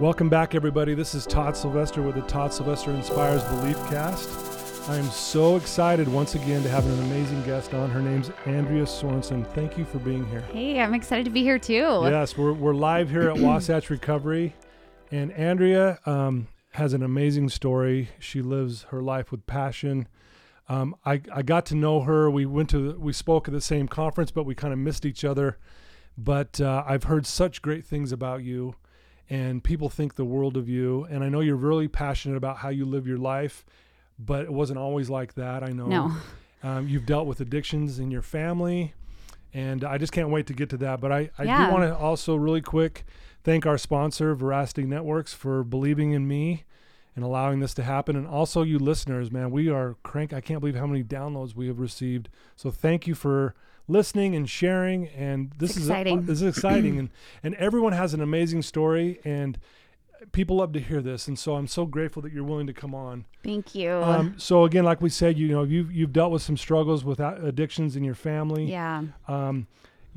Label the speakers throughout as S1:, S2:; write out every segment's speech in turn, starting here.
S1: Welcome back, everybody. This is Todd Sylvester with the Todd Sylvester Inspires Belief Cast. I am so excited once again to have an amazing guest on. Her name's Andrea Sorensen. Thank you for being here.
S2: Hey, I'm excited to be here too.
S1: Yes, we're, we're live here at Wasatch Recovery. And Andrea um, has an amazing story. She lives her life with passion. Um, I, I got to know her. We went to we spoke at the same conference, but we kind of missed each other. But uh, I've heard such great things about you and people think the world of you. And I know you're really passionate about how you live your life, but it wasn't always like that. I know.
S2: No.
S1: Um, you've dealt with addictions in your family, and I just can't wait to get to that. But I, I
S2: Yeah.
S1: do want to also really quick thank our sponsor, Veracity Networks, for believing in me and allowing this to happen. And also you listeners, man, we are crank. I can't believe how many downloads we have received. So thank you for listening and sharing. And this
S2: It's
S1: is
S2: exciting.
S1: this is exciting. and and everyone has an amazing story, and people love to hear this. And so I'm so grateful that you're willing to come on.
S2: Thank you.
S1: Um, so again, like we said, you know, you've you've dealt with some struggles with addictions in your family.
S2: yeah.
S1: Um,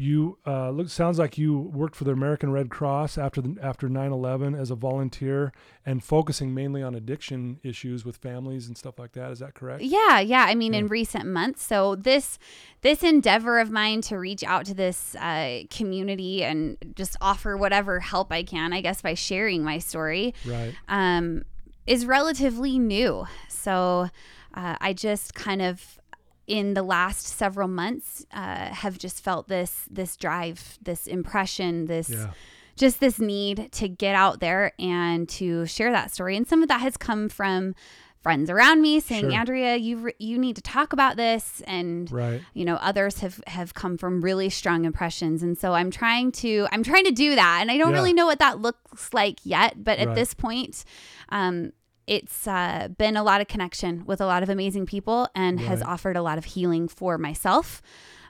S1: you uh, look sounds like you worked for the American Red Cross after the after 9/11 as a volunteer and focusing mainly on addiction issues with families and stuff like that. Is that correct?
S2: Yeah, yeah. I mean,
S1: Yeah.
S2: in recent months, so this this endeavor of mine to reach out to this uh, community and just offer whatever help I can, I guess by sharing my story,
S1: Right.
S2: um, is relatively new. So uh, I just kind of in the last several months uh, have just felt this this drive, this impression, this
S1: Yeah.
S2: just this need to get out there and to share that story. And some of that has come from friends around me saying,
S1: Sure.
S2: "Andrea, you you need to talk about this." And
S1: Right.
S2: you know, others have have come from really strong impressions. And so I'm trying to I'm trying to do that, and I don't
S1: Yeah.
S2: really know what that looks like yet. But at
S1: Right.
S2: this point, um, it's uh, been a lot of connection with a lot of amazing people and has offered a lot of healing for myself.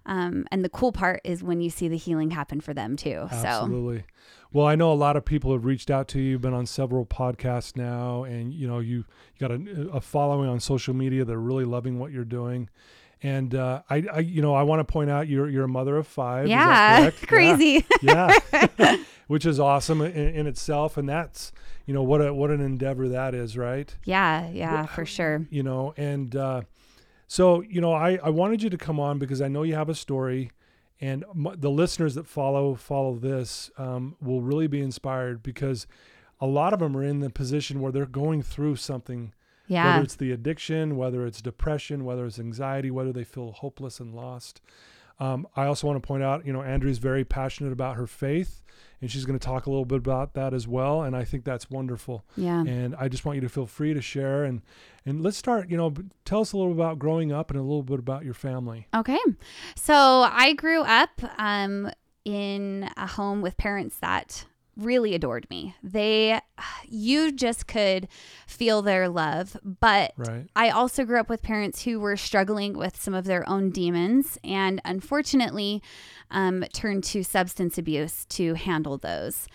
S2: Um, and the cool part is when you see the healing happen for them too. So
S1: Absolutely. Well, I know a lot of people have reached out to you. You've been on several podcasts now, and you know you you got a, a following on social media. They're really loving what you're doing. And uh, I, I, you know, I want to point out you're you're a mother of five.
S2: Yeah, crazy.
S1: Yeah, Yeah. which is awesome in, in itself, and that's you know what a what an endeavor that is, right?
S2: Yeah, yeah, for sure.
S1: you know and uh, so you know I, I wanted you to come on because i know you have a story and m- the listeners that follow follow this um, will really be inspired because a lot of them are in the position where they're going through something
S2: Yeah.
S1: whether it's the addiction whether it's depression whether it's anxiety whether they feel hopeless and lost um, i also want to point out you know andrea's very passionate about her faith and she's going to talk a little bit about that as well and i think that's wonderful
S2: Yeah.
S1: and I just want you to feel free to share and and let's start. You know, tell us a little bit about growing up and a little bit about your family.
S2: Okay. So I grew up um, in a home with parents that really adored me. They, you just could feel their love. But
S1: Right.
S2: I also grew up with parents who were struggling with some of their own demons and unfortunately um, turned to substance abuse to handle those.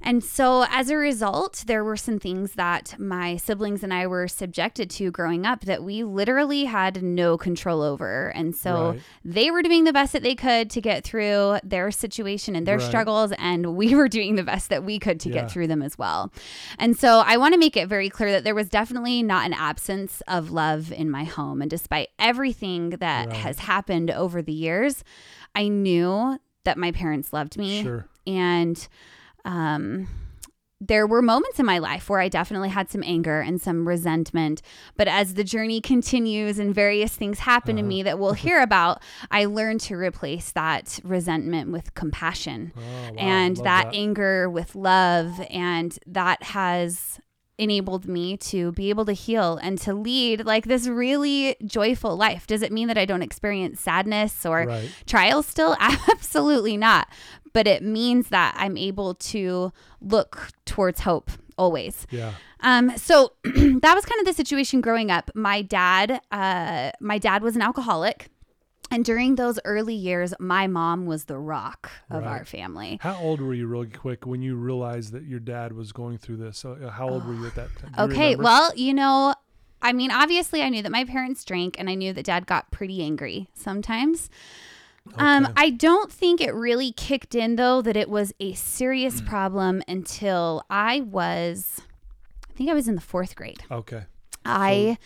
S2: And so, as a result, there were some things that my siblings and I were subjected to growing up that we literally had no control over. And so,
S1: Right.
S2: they were doing the best that they could to get through their situation and their
S1: Right.
S2: struggles, and we were doing the best that we could to
S1: Yeah.
S2: get through them as well. And so, I want to make it very clear that there was definitely not an absence of love in my home. And despite everything that
S1: Right.
S2: has happened over the years, I knew that my parents loved me
S1: Sure.
S2: and um there were moments in my life where I definitely had some anger and some resentment. But as the journey continues and various things happen to
S1: Uh-huh.
S2: me that we'll hear about, I learned to replace that resentment with compassion
S1: Oh, wow.
S2: and
S1: Love
S2: that, anger with love. And that has enabled me to be able to heal and to lead like this really joyful life. Does it mean that I don't experience sadness or
S1: Right.
S2: trials still? Absolutely not. But it means that I'm able to look towards hope always.
S1: Yeah.
S2: Um, so that was kind of the situation growing up. My dad, uh, my dad was an alcoholic. And during those early years, my mom was the rock of
S1: Right.
S2: our family.
S1: How old were you, really quick, when you realized that your dad was going through this? So, uh, how old were you at that time?
S2: Okay,
S1: remember?
S2: well, you know, I mean, obviously, I knew that my parents drank, and I knew that dad got pretty angry sometimes. Um, I don't think it really kicked in though that it was a
S1: Mm.
S2: serious problem until I was, I think I was in the fourth grade.
S1: Okay.
S2: I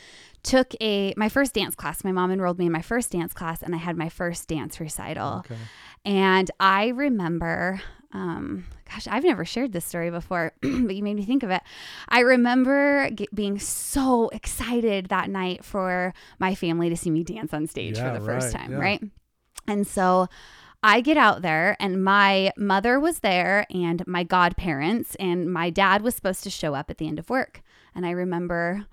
S2: took a my first dance class. My mom enrolled me in my first dance class, and I had my first dance recital.
S1: Okay.
S2: And I remember, um, gosh, I've never shared this story before, but you made me think of it. I remember get, being so excited that night for my family to see me dance on stage
S1: Yeah,
S2: for the first time,
S1: yeah.
S2: right? And so I get out there, and my mother was there, and my godparents, and my dad was supposed to show up at the end of work. And I remember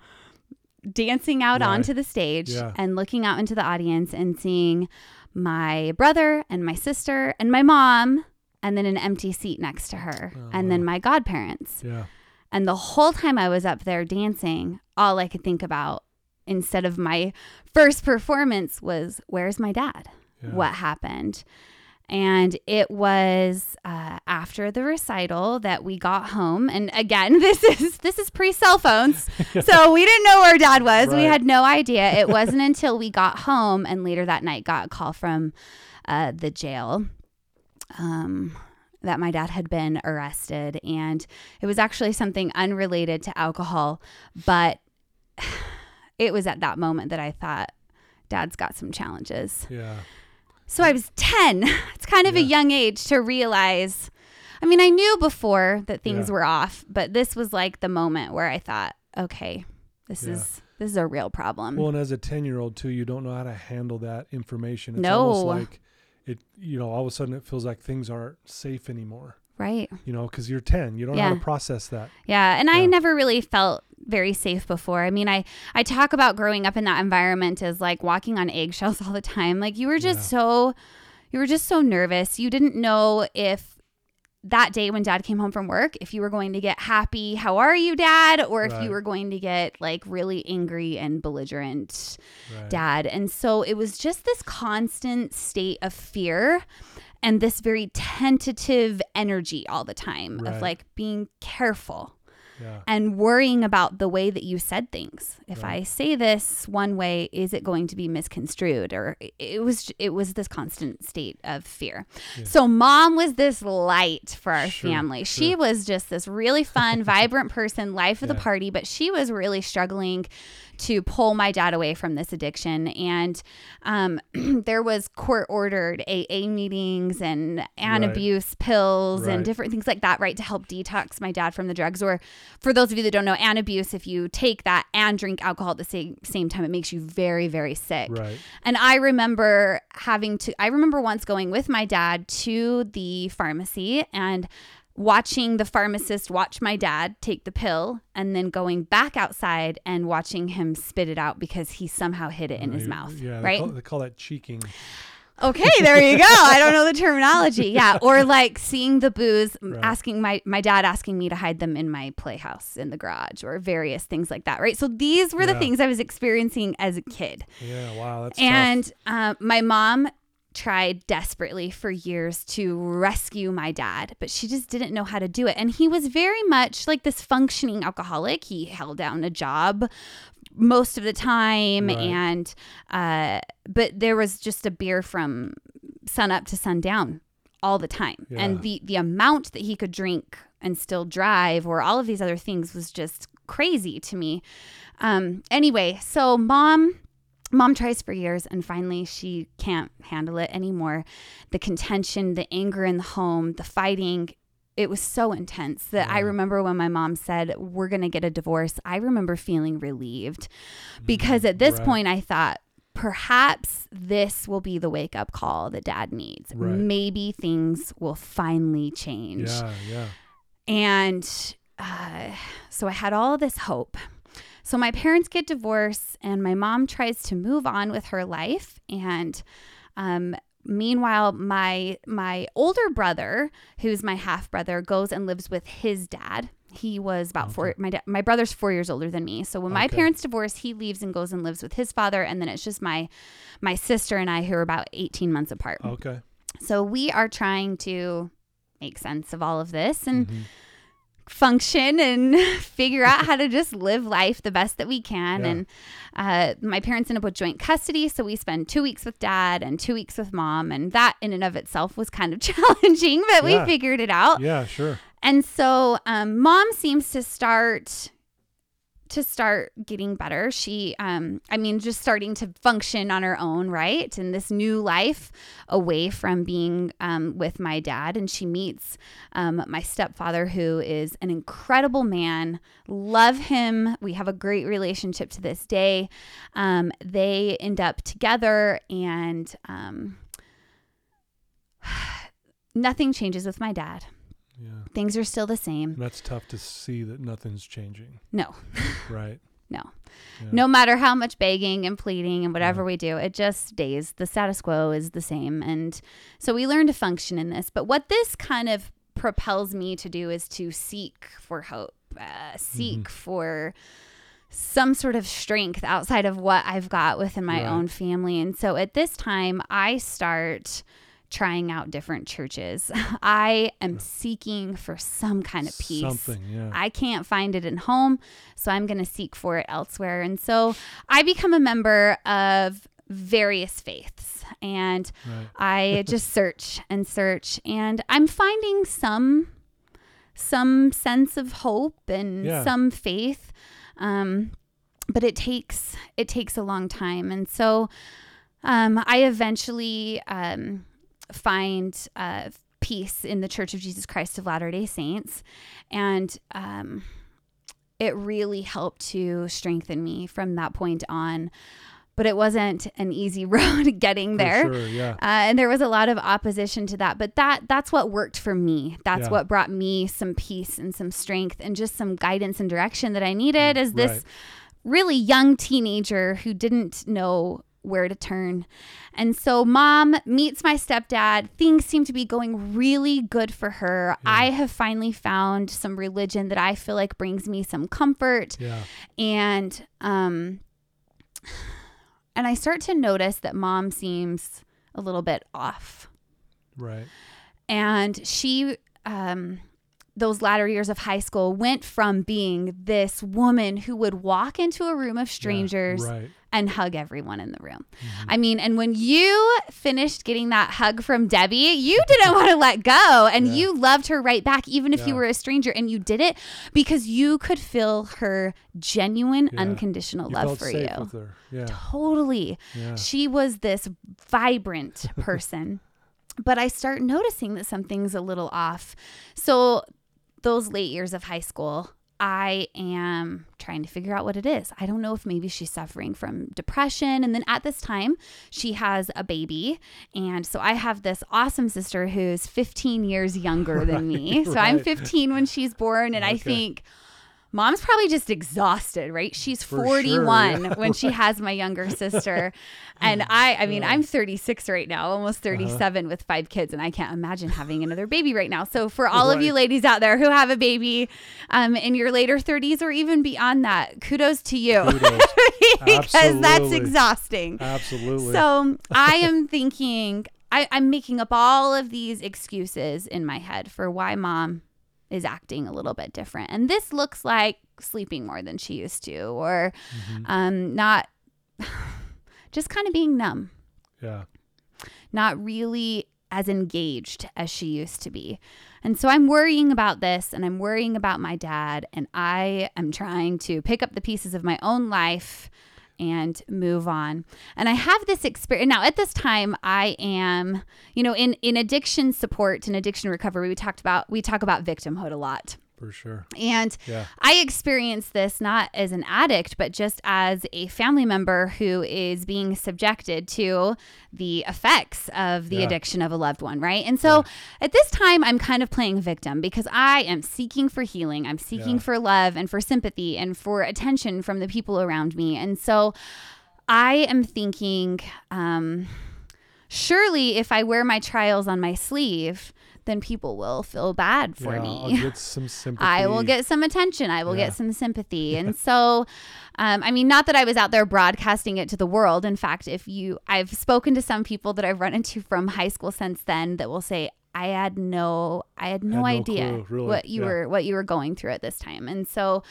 S2: dancing out
S1: Right.
S2: onto the stage
S1: Yeah.
S2: and looking out into the audience and seeing my brother and my sister and my mom and then an empty seat next to her
S1: Oh,
S2: and then
S1: oh.
S2: my godparents
S1: Yeah.
S2: and the whole time i was up there dancing all i could think about instead of my first performance was where's my dad
S1: Yeah.
S2: what happened and it was uh, after the recital that we got home. And again this is this is pre cell phones. So we didn't know where dad was. We had no idea. It wasn't until we got home and later that night got a call from uh, the jail um, that my dad had been arrested. And it was actually something unrelated to alcohol but it was at that moment that i thought dad's got some challenges.
S1: Yeah.
S2: So I was 10. It's kind of a young age to realize. I mean, I knew before that things
S1: Yeah.
S2: were off, but this was like the moment where I thought, okay, this
S1: Yeah.
S2: is this is a real problem.
S1: Well, and as a ten-year-old too, you don't know how to handle that information. It's
S2: No.
S1: almost like it. You know, all of a sudden it feels like things aren't safe anymore.
S2: Right.
S1: You know, because you're ten, you don't know how to process that.
S2: Yeah, and I never really felt very safe before. I mean, I I talk about growing up in that environment as like walking on eggshells all the time. Like you were just
S1: Yeah.
S2: so you were just so nervous. You didn't know if that day when dad came home from work, if you were going to get happy, how are you, dad? Or if
S1: Right.
S2: you were going to get like really angry and belligerent,
S1: Right.
S2: dad. And so it was just this constant state of fear and this very tentative energy all the time
S1: Right.
S2: of like being careful
S1: Yeah.
S2: and worrying about the way that you said things. If
S1: Right.
S2: I say this one way, is it going to be misconstrued? Or it was it was this constant state of fear.
S1: Yeah.
S2: So mom was this light for our
S1: Sure,
S2: family. She was just this really fun, vibrant person, life of the party, but she was really struggling to pull my dad away from this addiction. And um, there was court ordered AA meetings and an
S1: Right.
S2: abuse pills
S1: Right.
S2: and different things like that, right, to help detox my dad from the drugs. Or for those of you that don't know, Antabuse, if you take that and drink alcohol at the same same time, it makes you very, very sick.
S1: Right.
S2: And I remember having to, I remember once going with my dad to the pharmacy and watching the pharmacist watch my dad take the pill and then going back outside and watching him spit it out because he somehow hid it in his mouth.
S1: Yeah. They
S2: right.
S1: Call, they call that cheeking.
S2: Okay, there you go. I don't know the terminology. Yeah, or like seeing the booze,
S1: Right.
S2: asking my my dad asking me to hide them in my playhouse in the garage, or various things like that. Right. So these were the things I was experiencing as a kid,
S1: Yeah. Wow. That's
S2: and um, my mom tried desperately for years to rescue my dad, but she just didn't know how to do it. And he was very much like this functioning alcoholic. He held down a job most of the time
S1: Right.
S2: and uh but there was just a beer from sun up to sundown all the time.
S1: Yeah.
S2: And the the amount that he could drink and still drive or all of these other things was just crazy to me. Um anyway, so mom mom tries for years and finally she can't handle it anymore the contention the anger in the home the fighting it was so intense that i remember when my mom said we're going to get a divorce i remember feeling relieved because at this
S1: Mm, Right.
S2: point i thought perhaps this will be the wake up call that dad needs
S1: Right.
S2: maybe things will finally change
S1: Yeah. Yeah.
S2: and uh, so I had all this hope. So my parents get divorced, and my mom tries to move on with her life. And um, meanwhile, my my older brother, who's my half brother, goes and lives with his dad. He was about four. My da- my brother's four years older than me. So when my parents divorce, he leaves and goes and lives with his father, and then it's just my my sister and I who are about eighteen months apart.
S1: Okay.
S2: So we are trying to make sense of all of this and
S1: Mhm.
S2: Function and figure out how to just live life the best that we can.
S1: Yeah.
S2: And uh, my parents end up with joint custody, so we spend two weeks with dad and two weeks with mom, and that in and of itself was kind of challenging, but
S1: Yeah.
S2: we figured it out.
S1: Yeah, sure.
S2: And so um, mom seems to start to start getting better. She um I mean just starting to function on her own, right? In this new life away from being um, with my dad and she meets um, my stepfather who is an incredible man. Love him. We have a great relationship to this day. Um, they end up together and um, nothing changes with my dad.
S1: Yeah.
S2: Things are still the same.
S1: That's tough to see that nothing's changing,
S2: No.
S1: right?
S2: No.
S1: Yeah.
S2: No matter how much begging and pleading and whatever we do, it just stays. The status quo is the same. And so we learn to function in this. But what this kind of propels me to do is to seek for hope, uh, seek for some sort of strength outside of what I've got within my
S1: Right.
S2: own family. And so at this time, I start trying out different churches. I am seeking for some kind of peace.
S1: Something, yeah.
S2: I can't find it at home, so I'm going to seek for it elsewhere. And so I become a member of various faiths and
S1: right.
S2: I just search and search and I'm finding some some sense of hope and
S1: Yeah.
S2: some faith. Um but it takes it takes a long time. And so um I eventually um find uh peace in the Church of Jesus Christ of Latter-day Saints and um it really helped to strengthen me from that point on. But it wasn't an easy road getting there.
S1: sure, yeah.
S2: Uh, and there was a lot of opposition to that but that that's what worked for me that's
S1: Yeah.
S2: what brought me some peace and some strength and just some guidance and direction that i needed as this
S1: Right.
S2: really young teenager who didn't know where to turn and so mom meets my stepdad things seem to be going really good for her i have finally found some religion that i feel like brings me some comfort
S1: Yeah.
S2: and um and i start to notice that mom seems a little bit off
S1: Right.
S2: and she um those latter years of high school went from being this woman who would walk into a room of
S1: Yeah,
S2: strangers
S1: Right.
S2: And hug everyone in the room.
S1: Mhm.
S2: I mean, and when you finished getting that hug from Debbie, you didn't want to let go and
S1: Yeah.
S2: you loved her right back, even if you were a stranger. And you did it because you could feel her genuine,
S1: Yeah.
S2: unconditional
S1: You
S2: love for you.
S1: Yeah.
S2: Totally.
S1: Yeah.
S2: She was this vibrant person. but I start noticing that something's a little off. So, those late years of high school, I am trying to figure out what it is. I don't know if maybe she's suffering from depression. And then at this time, she has a baby. And so I have this awesome sister who's 15 years younger than me. So I'm 15 when she's born. And I think mom's probably just exhausted, right? She's
S1: For sure,
S2: 41
S1: yeah.
S2: when she has my younger sister. And I, I mean,
S1: Yeah. Uh-huh.
S2: I'm 36 right now, almost 37 with five kids, and I can't imagine having another baby right now. So, for all of you ladies out there who have a baby um, in your later 30s or even beyond that, kudos to you
S1: Kudos.
S2: because that's exhausting.
S1: Absolutely.
S2: So, I am thinking, I, I'm making up all of these excuses in my head for why mom is acting a little bit different. And this looks like sleeping more than she used to, or
S1: Mhm.
S2: um, not just kind of being numb,
S1: yeah.
S2: not really as engaged as she used to be. And so I'm worrying about this and I'm worrying about my dad, and I am trying to pick up the pieces of my own life and move on. And I have this experience now at this time I am, you know, in in addiction support and addiction recovery we talked about we talk about victimhood a lot.
S1: For sure.
S2: And
S1: Yeah.
S2: I experienced this not as an addict, but just as a family member who is being subjected to the effects of the
S1: Yeah.
S2: addiction of a loved one, right? And so at this time, I'm kind of playing victim because I am seeking for healing. I'm seeking
S1: Yeah.
S2: for love and for sympathy and for attention from the people around me. And so I am thinking, um, surely if I wear my trials on my sleeve, then people will feel bad for
S1: yeah,
S2: me.
S1: I'll get some sympathy.
S2: I will get some attention. I will
S1: Yeah.
S2: get some sympathy. And so, um, I mean, not that I was out there broadcasting it to the world. In fact, if you, I've spoken to some people that I've run into from high school since then that will say, I had no I had no,
S1: Had no
S2: idea
S1: clue, really.
S2: what you
S1: Yeah.
S2: were what you were going through at this time. And so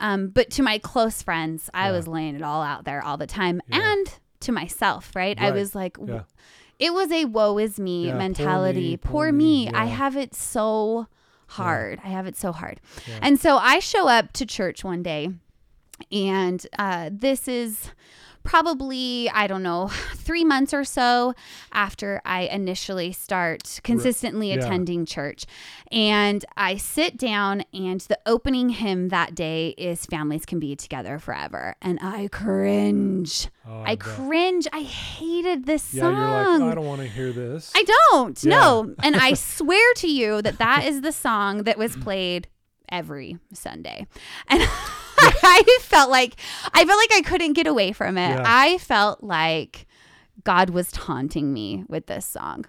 S2: um but to my close friends, I
S1: Yeah.
S2: was laying it all out there all the time
S1: Yeah.
S2: and to myself, right? I was like
S1: Yeah.
S2: It was a woe is me
S1: Yeah, poor
S2: mentality.
S1: me,
S2: Poor,
S1: poor
S2: me.
S1: me,
S2: I have it so hard. I have it so hard.
S1: Yeah.
S2: And so I show up to church one day, and uh, this is probably, I don't know, three months or so after I initially start consistently
S1: yeah.
S2: attending church. And I sit down, and the opening hymn that day is Families Can Be Together Forever. And I cringe.
S1: Oh,
S2: I
S1: bet.
S2: cringe. I hated this
S1: Yeah,
S2: song.
S1: like, I don't want to hear this.
S2: I don't.
S1: Yeah.
S2: No. And I swear to you that that is the song that was played every Sunday. And I felt like I felt like I couldn't get away from it.
S1: Yeah.
S2: I felt like God was taunting me with this song.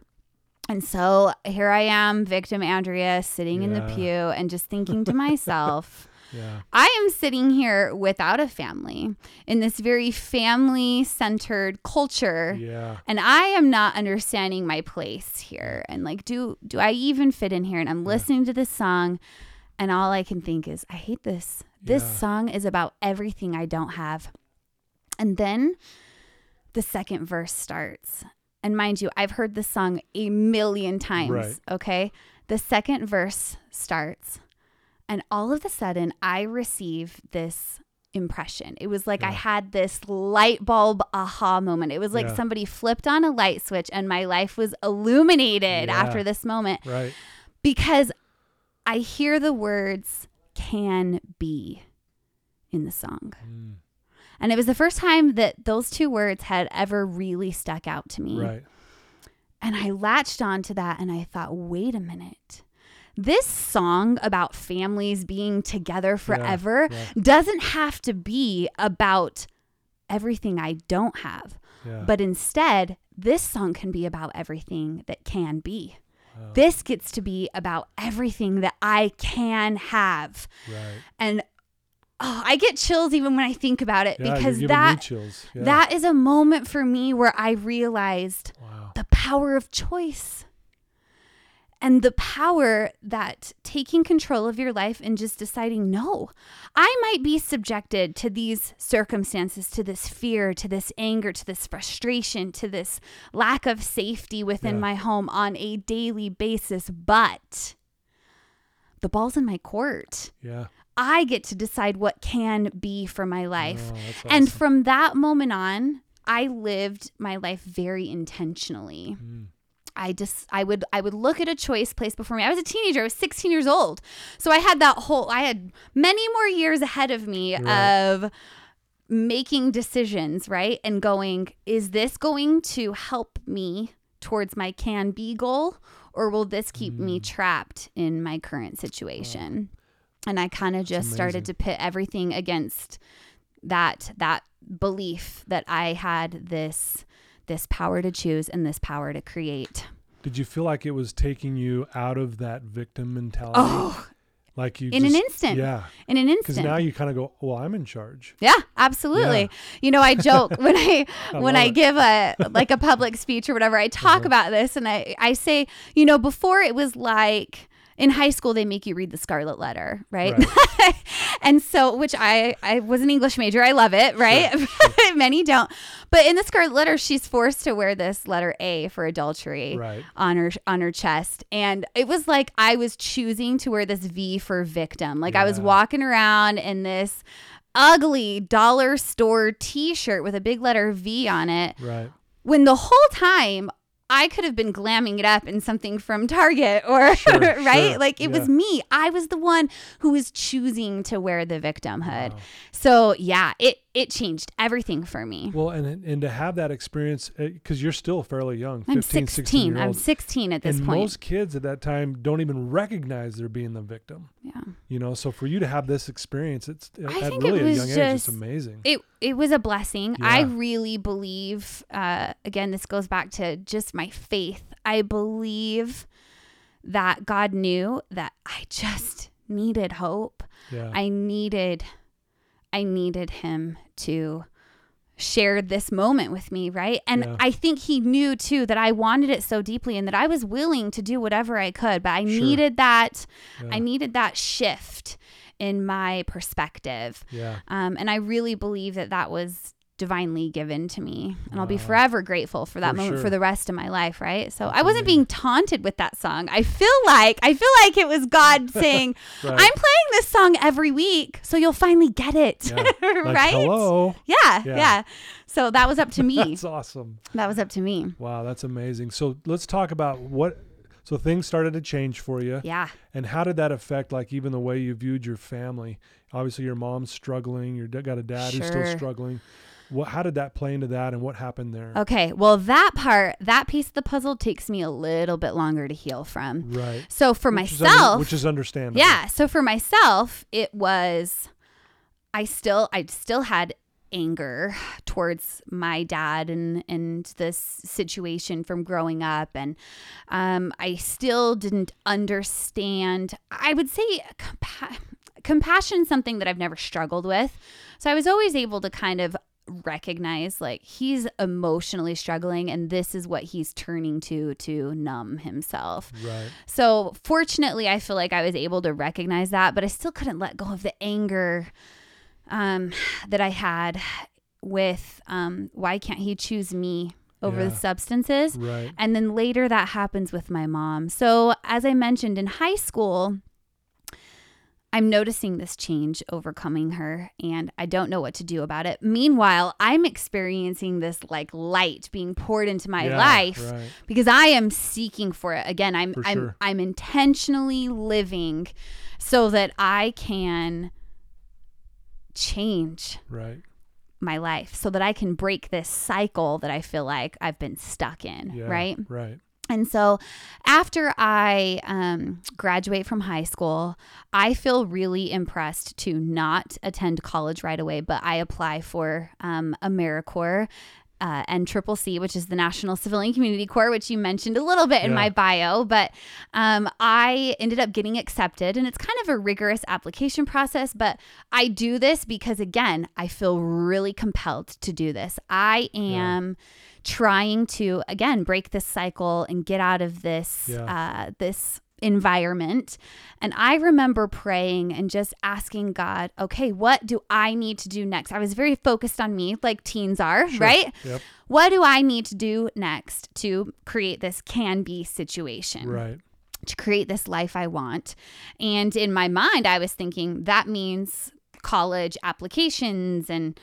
S2: And so here I am, victim Andrea, sitting in the pew and just thinking to myself,
S1: yeah.
S2: I am sitting here without a family in this very family centered culture
S1: Yeah.
S2: and i am not understanding my place here and like do do i even fit in here and i'm listening to this song and all i can think is i hate this this
S1: Yeah.
S2: song is about everything i don't have and then the second verse starts and mind you i've heard this song a million times
S1: Right.
S2: okay the second verse starts and all of a sudden i receive this impression. It was like I had this light bulb aha moment. It was like
S1: Yeah.
S2: somebody flipped on a light switch and my life was illuminated
S1: Yeah.
S2: after this moment
S1: Right.
S2: because I hear the words can be in the song.
S1: Mm,
S2: And it was the first time that those two words had ever really stuck out to me.
S1: right.
S2: And I latched onto that and I thought, wait a minute. This song about families being together forever
S1: yeah.
S2: doesn't have to be about everything I don't have.
S1: Yeah.
S2: But instead, this song can be about everything that can be.
S1: Wow.
S2: This gets to be about everything that I can have.
S1: right.
S2: And oh, I get chills even when I think about it
S1: Yeah,
S2: because that
S1: yeah.
S2: that is a moment for me where I realized
S1: wow.
S2: the power of choice and the power that taking control of your life and just deciding, no, I might be subjected to these circumstances, to this fear, to this anger, to this frustration, to this lack of safety within
S1: Yeah.
S2: my home on a daily basis, but the ball's in my court.
S1: Yeah.
S2: I get to decide what can be for my life.
S1: Oh, that's
S2: And from that moment on, I lived my life very intentionally.
S1: Mm,
S2: I just I would I would look at a choice placed before me. I was a teenager. I was 16 years old. So I had that whole I had many more years ahead of me
S1: Right.
S2: of making decisions, right? And going, is this going to help me towards my can be goal or will this keep me
S1: Mm.
S2: trapped in my current situation? And I kind of just started to pit everything against that that belief that I had this this power to choose and this power to create.
S1: Did you feel like it was taking you out of that victim mentality?
S2: Oh,
S1: like you
S2: in an instant.
S1: Yeah.
S2: in an instant Because
S1: now you kind of go, well, I'm in charge.
S2: yeah, absolutely. You know, I joke when I
S1: I
S2: when I
S1: it.
S2: give a like a public speech or whatever, I talk
S1: Uh-huh.
S2: about this and I I say, you know, before it was like in high school they make you read the scarlet letter right, and so which i i was an english major. I love it right? Many don't. But in the scarlet letter she's forced to wear this letter a for adultery
S1: Right.
S2: on her on her chest. And it was like i was choosing to wear this v for victim. Like i was walking around in this ugly dollar store t-shirt with a big letter v on it
S1: Right.
S2: when the whole time I could have been glamming it up in something from Target or
S1: Sure,
S2: right?
S1: sure,
S2: Like it was me. I was the one who was choosing to wear the victimhood.
S1: Wow.
S2: So yeah, it it changed everything for me.
S1: Well, and and to have that experience, because you're still fairly young,
S2: I'm
S1: 15,
S2: 16.
S1: 16 year
S2: I'm 16 at this
S1: and
S2: point.
S1: most kids at that time don't even recognize they're being the victim.
S2: yeah.
S1: You know, so for you to have this experience, it's
S2: I
S1: at really
S2: it
S1: a young age, it's
S2: just-
S1: amazing.
S2: It it was a blessing. I really believe uh again this goes back to just my faith. I believe that God knew that I just needed hope.
S1: yeah.
S2: I needed I needed him to shared this moment with me, right? And
S1: Yeah.
S2: I think he knew too that I wanted it so deeply and that I was willing to do whatever I could, but I
S1: Sure.
S2: needed that
S1: Yeah.
S2: I needed that shift in my perspective.
S1: yeah.
S2: Um, and I really believe that that was divinely given to me. And I'll be forever grateful for that
S1: For
S2: moment
S1: sure.
S2: for the rest of my life, right? So
S1: That's
S2: I wasn't
S1: amazing.
S2: being taunted with that song. I feel like I feel like it was God saying,
S1: Right.
S2: "I'm playing this song every week, so you'll finally get it."
S1: Yeah. Like,
S2: right?
S1: Hello.
S2: Yeah,
S1: Yeah.
S2: yeah, So that was up to me.
S1: That's awesome.
S2: that was up to me.
S1: Wow, that's amazing. So let's talk about what. So things started to change for you,
S2: Yeah.
S1: and how did that affect, like, even the way you viewed your family? Obviously, your mom's struggling. You got a dad who's still struggling. What? How did that play into that, and what happened there?
S2: Okay. Well, that part, that piece of the puzzle takes me a little bit longer to heal from.
S1: Right.
S2: So for
S1: Which is under-
S2: myself,
S1: which is understandable.
S2: Yeah. So for myself, it was I still I still had anger towards my dad and and this situation from growing up and um I still didn't understand I would say compa- compassion something that I've never struggled with. So I was always able to kind of recognize like he's emotionally struggling and this is what he's turning to to numb himself.
S1: Right.
S2: So fortunately, I feel like I was able to recognize that, but I still couldn't let go of the anger um, that I had with um, why can't he choose me over
S1: Yeah.
S2: the substances?
S1: Right.
S2: And then later that happens with my mom. So as I mentioned in high school, I'm noticing this change overcoming her and I don't know what to do about it. Meanwhile, I'm experiencing this like light being poured into my
S1: Yeah,
S2: life
S1: Right.
S2: because I am seeking for it. Again, I'm
S1: For
S2: I'm
S1: sure.
S2: I'm intentionally living so that I can change
S1: Right.
S2: my life so that I can break this cycle that I feel like I've been stuck in,
S1: Yeah.
S2: right?
S1: Right.
S2: And so after I um, graduate from high school, I feel really impressed to not attend college right away, but I apply for um, AmeriCorps. Uh, and Triple C, which is the National Civilian Community Corps, which you mentioned a little bit in
S1: Yeah.
S2: my bio, but um, I ended up getting accepted, and it's kind of a rigorous application process. But I do this because, again, I feel really compelled to do this. I am trying to again break this cycle and get out of this
S1: Yeah.
S2: uh, this environment and i remember praying and just asking god okay what do i need to do next i was very focused on me like teens are
S1: Sure.
S2: right
S1: Yep.
S2: what do i need to do next to create this can be situation
S1: Right.
S2: to create this life I want. And in my mind, I was thinking that means college applications and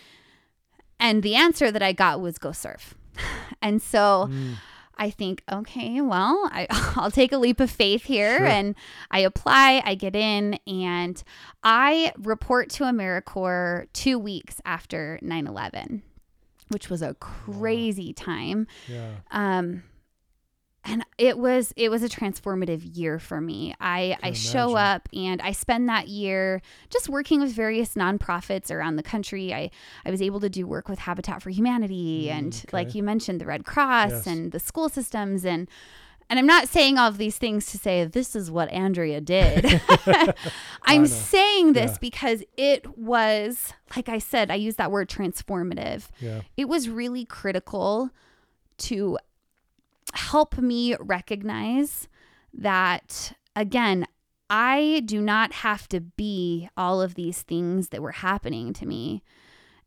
S2: and the answer that I got was go serve. And so
S1: Mm.
S2: I think, okay, well, I, I'll take a leap of faith here
S1: Sure.
S2: and I apply, I get in, and I report to AmeriCorps two weeks after 9 11, which was a crazy time
S1: Yeah.
S2: um and it was it was a transformative year for me i i show up and i spend that year just working with various nonprofits around the country i i was able to do work with habitat for humanity
S1: Mm,
S2: and
S1: okay.
S2: like you mentioned the red cross
S1: Yes.
S2: and the school systems and and I'm not saying all of these things to say this is what Andrea did. I'm saying this
S1: Yeah.
S2: because it was, like I said, I use that word transformative
S1: Yeah.
S2: it was really critical to help me recognize that again i do not have to be all of these things that were happening to me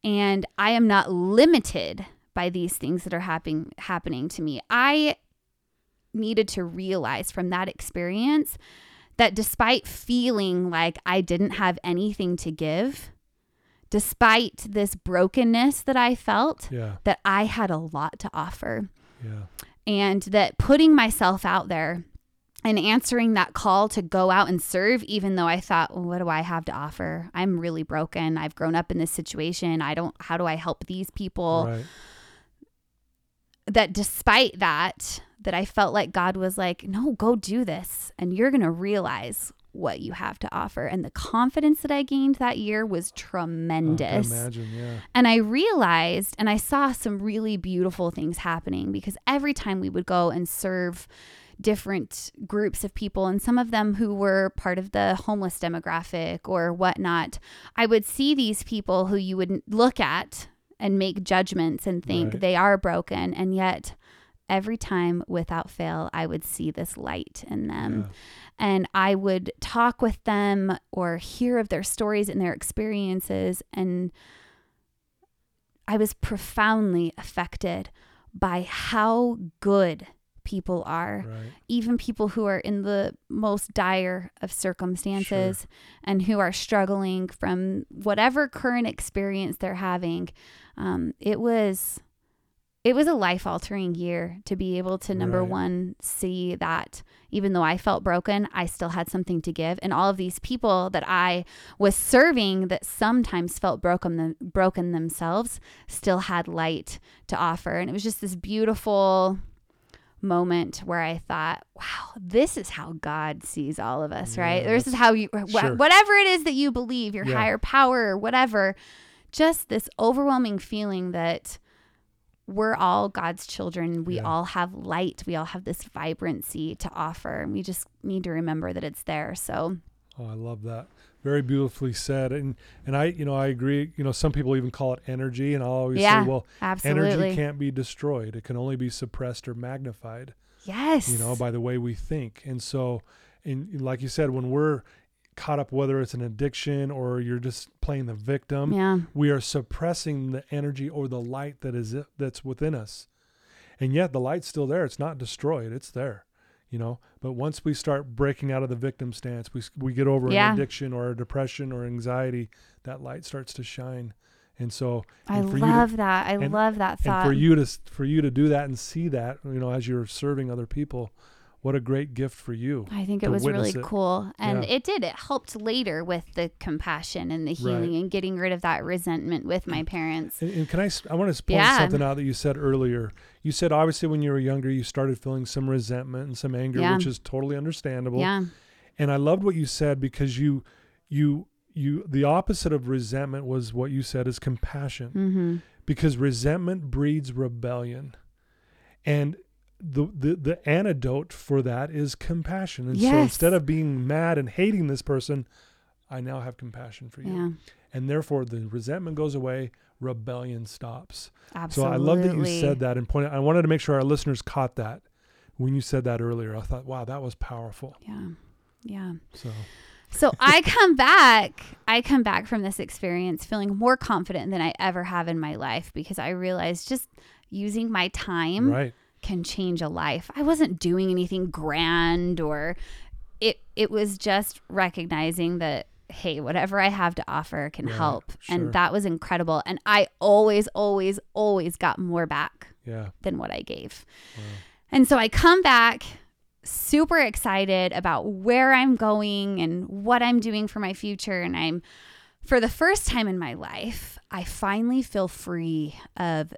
S2: and i am not limited by these things that are happening happening to me i needed to realize from that experience that despite feeling like i didn't have anything to give despite this brokenness that I felt,
S1: Yeah.
S2: that I had a lot to offer.
S1: Yeah.
S2: And that putting myself out there and answering that call to go out and serve, even though I thought, well, what do I have to offer? I'm really broken. I've grown up in this situation. I don't, how do I help these people?
S1: Right.
S2: That despite that, that I felt like God was like, no, go do this. And you're going to realize what you have to offer. And the confidence that I gained that year was
S1: Oh, I
S2: tremendous.
S1: imagine. Yeah.
S2: And I realized and I saw some really beautiful things happening because every time we would go and serve different groups of people, and some of them who were part of the homeless demographic or whatnot, I would see these people who you would look at and make judgments and think
S1: Right.
S2: they are broken. And yet, every time without fail, I would see this light in them. And I would talk with them or hear of their stories and their experiences. And I was profoundly affected by how good people are
S1: Right.
S2: even people who are in the most dire of circumstances and who are struggling from whatever current experience they're having um, it was it was a life altering year to be able to number
S1: Right.
S2: one see that even though i felt broken i still had something to give and all of these people that i was serving that sometimes felt broken them, broken themselves still had light to offer and it was just this beautiful moment where I thought, wow, this is how God sees all of us, right? This is how you, wh-
S1: sure.
S2: whatever it is that you believe, your
S1: Yeah.
S2: higher power or whatever, just this overwhelming feeling that we're all God's children. We
S1: Yeah.
S2: all have light. We all have this vibrancy to offer. And we just need to remember that it's there. So,
S1: Oh, I love that. Very beautifully said. And and I, you know, I agree. You know, some people even call it energy, and I'll always
S2: Yeah,
S1: say, well,
S2: absolutely.
S1: energy can't be destroyed. It can only be suppressed or magnified.
S2: yes.
S1: You know, by the way we think. And so, and like you said, when we're caught up, whether it's an addiction or you're just playing the victim,
S2: yeah.
S1: we are suppressing the energy or the light that is that's within us and yet the light's still there it's not destroyed it's there you know but once we start breaking out of the victim stance we, we get over
S2: Yeah.
S1: an addiction or a depression or anxiety that light starts to shine and so
S2: I
S1: and for you to-
S2: love that. I
S1: and-
S2: love that thought.
S1: and for you to for you to do that and see that you know as you're serving other people what a great gift for you
S2: I think it was really
S1: it.
S2: cool. And
S1: Yeah.
S2: it did. It helped later with the compassion and the healing
S1: Right.
S2: and getting rid of that resentment with my parents.
S1: And, and can I want to point
S2: Yeah.
S1: something out that you said earlier. You said obviously when you were younger, you started feeling some resentment and some anger,
S2: Yeah.
S1: which is totally understandable.
S2: Yeah.
S1: And I loved what you said because you, you, you. The opposite of resentment was what you said is compassion,
S2: Mm-hmm.
S1: because resentment breeds rebellion, and the, the the antidote for that is compassion. And so instead of being mad and hating this person, I now have compassion for you,
S2: Yeah.
S1: and therefore the resentment goes away. Rebellion stops.
S2: Absolutely.
S1: So I love that you said that and pointed. I wanted to make sure our listeners caught that when you said that earlier. I thought, wow, that was powerful.
S2: Yeah. Yeah.
S1: So
S2: So I come back, I come back from this experience feeling more confident than I ever have in my life because I realized just using my time
S1: right,
S2: can change a life. I wasn't doing anything grand or it it was just recognizing that hey, whatever I have to offer can
S1: Right,
S2: help.
S1: sure.
S2: And that was incredible. And I always always always got more back
S1: yeah,
S2: than what I gave.
S1: Wow.
S2: And so I come back super excited about where I'm going and what I'm doing for my future. And I'm, for the first time in my life, I finally feel free of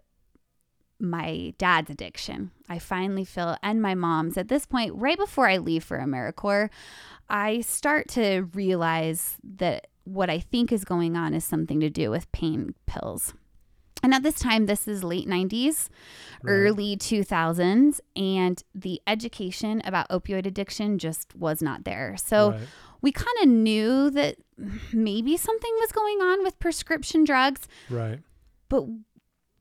S2: my dad's addiction. I finally feel, and my mom's. At this point, right before I leave for AmeriCorps, I start to realize that what I think is going on is something to do with pain pills. And at this time, this is late 90s,
S1: Right.
S2: early 2000s, and the education about opioid addiction just was not there. So
S1: right,
S2: we kind of knew that maybe something was going on with prescription drugs,
S1: right,
S2: but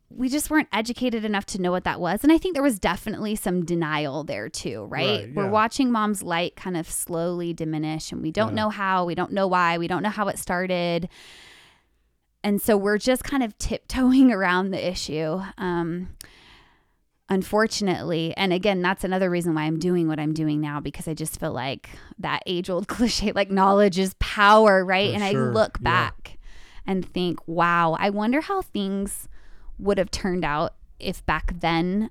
S2: we just weren't educated enough to know what that was. And I think there was definitely some denial there too, right?
S1: Right,
S2: We're watching mom's light kind of slowly diminish, and we don't
S1: Yeah.
S2: know how, we don't know why, we don't know how it started. And so we're just kind of tiptoeing around the issue. Um, unfortunately, and again, that's another reason why I'm doing what I'm doing now because I just feel like that age old cliche, like knowledge is power, right?
S1: For
S2: and
S1: sure,
S2: I look
S1: yeah.
S2: back and think, wow, I wonder how things would have turned out if back then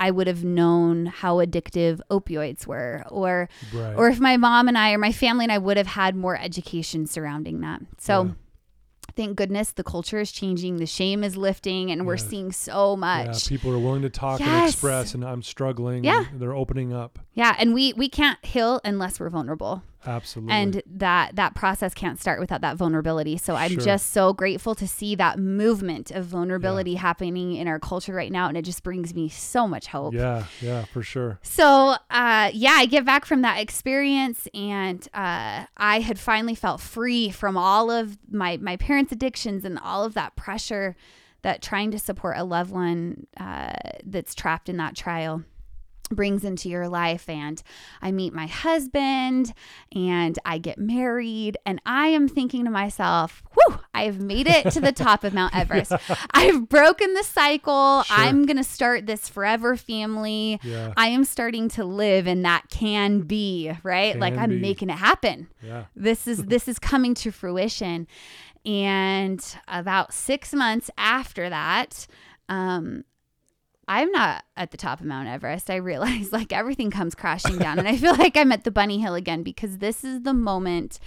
S2: I would have known how addictive opioids were or
S1: right.
S2: or if my mom and I or my family and I would have had more education surrounding that. So
S1: Yeah.
S2: thank goodness the culture is changing, the shame is lifting and we're
S1: Yes.
S2: seeing so
S1: yeah,
S2: much.
S1: people are willing to talk and express, and I'm struggling.
S2: Yeah.
S1: and they're opening up.
S2: Yeah, and we we can't heal unless we're vulnerable.
S1: Absolutely.
S2: And that that process can't start without that vulnerability. So I'm
S1: Sure.
S2: just so grateful to see that movement of vulnerability happening in our culture right now and it just brings me so much hope.
S1: yeah, yeah, for sure.
S2: So, uh, yeah, I get back from that experience, and uh, I had finally felt free from all of my my parents' addictions and all of that pressure that trying to support a loved one uh, that's trapped in that trial brings into your life and I meet my husband and I get married and I am thinking to myself, whew, I've made it to the top of Mount Everest. yeah. I've broken the cycle. Sure. I'm going to start this forever family. Yeah. I am starting to live and that can be, right? Can like I'm be. making it happen. Yeah. This is this is coming to fruition. And about 6 months after that, um, I'm not at the top of Mount Everest. I realize like everything comes crashing down. and I feel like I'm at the bunny hill again because this is the moment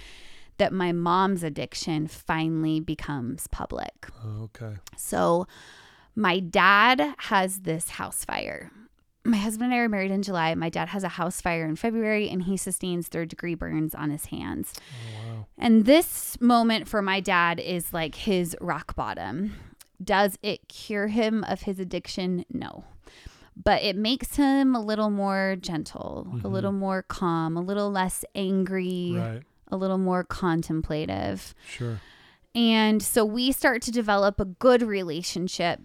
S2: that my mom's addiction finally becomes public.
S1: Oh, okay.
S2: So my dad has this house fire. My husband and I are married in July. My dad has a house fire in February and he sustains third degree burns on his hands. Oh, wow. And this moment for my dad is like his rock bottom. Does it cure him of his addiction? No. But it makes him a little more gentle, mm-hmm. a little more calm, a little less angry, right. a little more contemplative.
S1: Sure.
S2: And so we start to develop a good relationship.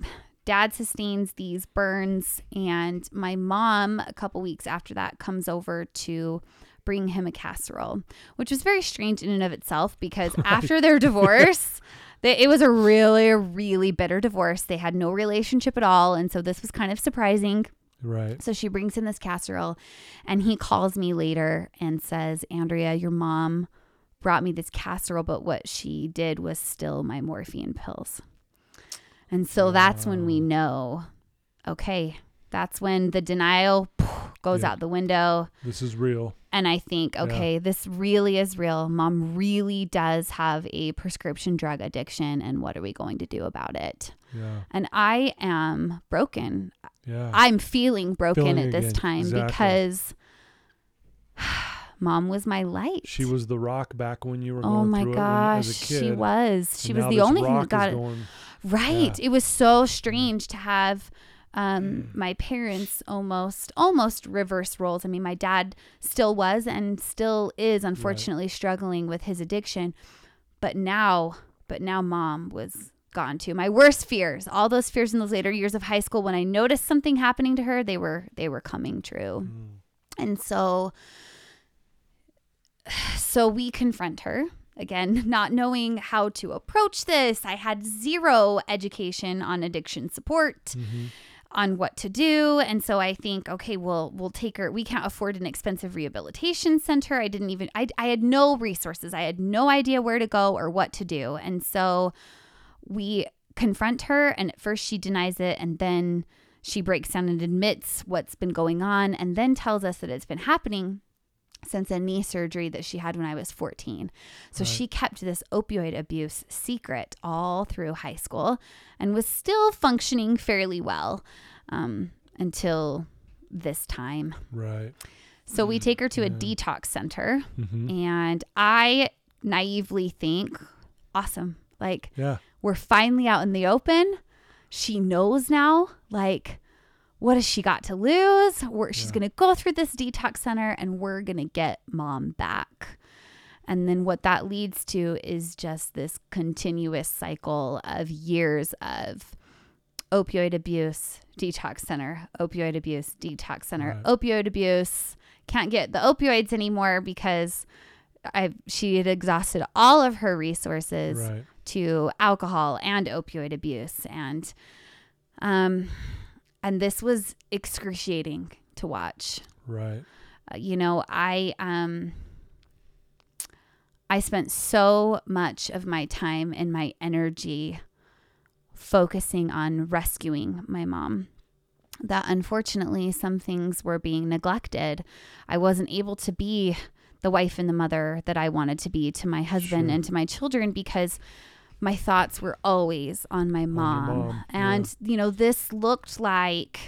S2: Dad sustains these burns, and my mom, a couple weeks after that, comes over to bring him a casserole, which was very strange in and of itself because after their divorce, they, it was a really, really bitter divorce. They had no relationship at all. And so this was kind of surprising.
S1: Right.
S2: So she brings in this casserole and he calls me later and says, Andrea, your mom brought me this casserole, but what she did was still my morphine pills. And so that's when we know, okay, that's when the denial goes yeah. out the window.
S1: This is real.
S2: And I think, okay, yeah. this really is real. Mom really does have a prescription drug addiction. And what are we going to do about it? Yeah. And I am broken. Yeah. I'm feeling broken feeling at this again. time exactly. because mom was my light.
S1: She was the rock back when you were oh my gosh,
S2: She was. She was the only thing that got it. Going, right. Yeah. It was so mm. strange to have um, mm. my parents almost almost reverse roles. I mean, my dad still was and still is unfortunately right. struggling with his addiction, but now, but now mom was gone too. My worst fears, all those fears in those later years of high school when I noticed something happening to her, they were they were coming true. Mm. And so so we confront her again, not knowing how to approach this. I had zero education on addiction support. Mm-hmm on what to do. And so I think, okay, we'll we'll take her. We can't afford an expensive rehabilitation center. I didn't even I I had no resources. I had no idea where to go or what to do. And so we confront her and at first she denies it and then she breaks down and admits what's been going on and then tells us that it's been happening since a knee surgery that she had when I was 14. So right. she kept this opioid abuse secret all through high school and was still functioning fairly well um, until this time.
S1: Right.
S2: So we take her to yeah. a detox center, mm-hmm. and I naively think, awesome. Like, yeah. we're finally out in the open. She knows now, like, what has she got to lose? We're, she's yeah. going to go through this detox center and we're going to get mom back. And then what that leads to is just this continuous cycle of years of opioid abuse, detox center, opioid abuse, detox center, right. opioid abuse. Can't get the opioids anymore because I she had exhausted all of her resources right. to alcohol and opioid abuse and um and this was excruciating to watch.
S1: Right.
S2: Uh, you know, I um I spent so much of my time and my energy focusing on rescuing my mom that unfortunately some things were being neglected. I wasn't able to be the wife and the mother that I wanted to be to my husband sure. and to my children because my thoughts were always on my mom. On mom. And, yeah. you know, this looked like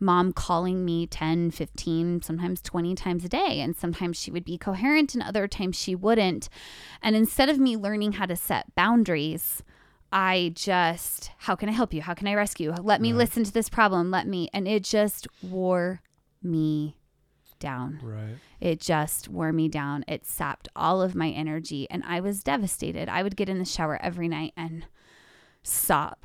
S2: mom calling me 10, 15, sometimes 20 times a day. And sometimes she would be coherent and other times she wouldn't. And instead of me learning how to set boundaries, I just, how can I help you? How can I rescue? Let me right. listen to this problem. Let me. And it just wore me down.
S1: Right.
S2: It just wore me down. It sapped all of my energy and I was devastated. I would get in the shower every night and sob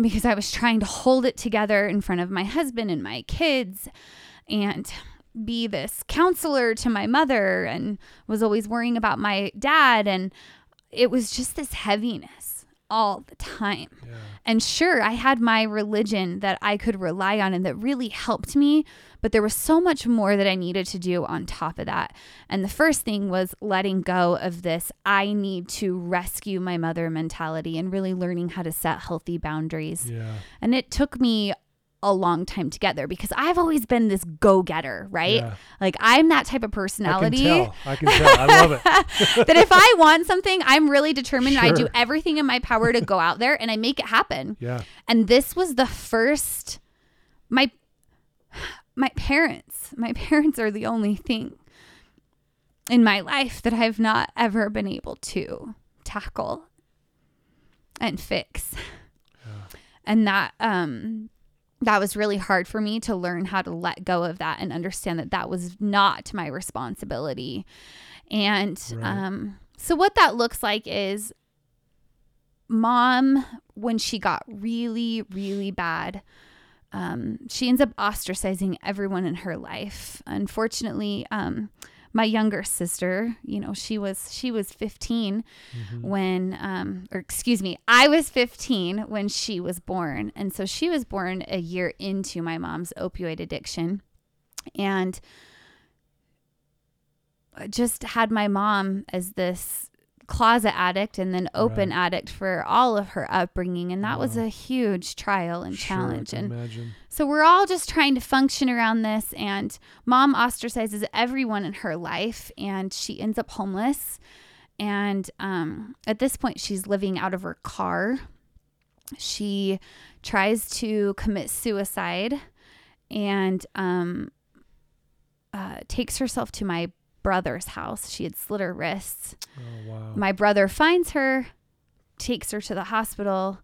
S2: because I was trying to hold it together in front of my husband and my kids and be this counselor to my mother and was always worrying about my dad and it was just this heaviness all the time.
S1: Yeah.
S2: And sure, I had my religion that I could rely on and that really helped me, but there was so much more that I needed to do on top of that. And the first thing was letting go of this I need to rescue my mother mentality and really learning how to set healthy boundaries.
S1: Yeah.
S2: And it took me a long time to get there because I've always been this go getter, right?
S1: Yeah.
S2: Like I'm that type of
S1: I can
S2: personality
S1: tell. I can tell. I love it.
S2: that if I want something, I'm really determined and I do everything in my power to go out there and I make it happen.
S1: Yeah.
S2: And this was the first my my parents, my parents are the only thing in my life that I've not ever been able to tackle and fix. And that um that was really hard for me to learn how to let go of that and understand that that was not my responsibility. And
S1: Right.
S2: um so what that looks like is mom when she got really really bad um, she ends up ostracizing everyone in her life. Unfortunately um, my younger sister you know she was she was 15 when um, or excuse me i was 15 when she was born. And so she was born a year into my mom's opioid addiction. And just had my mom as this closet addict and then open
S1: Right.
S2: addict for all of her upbringing and that was a huge trial and
S1: Sure,
S2: challenge and
S1: imagine.
S2: so we're all just trying to function around this and mom ostracizes everyone in her life and she ends up homeless and um, at this point she's living out of her car she tries to commit suicide and um, uh, takes herself to my brother's house she had slit her wrists
S1: Oh wow.
S2: my brother finds her, takes her to the hospital.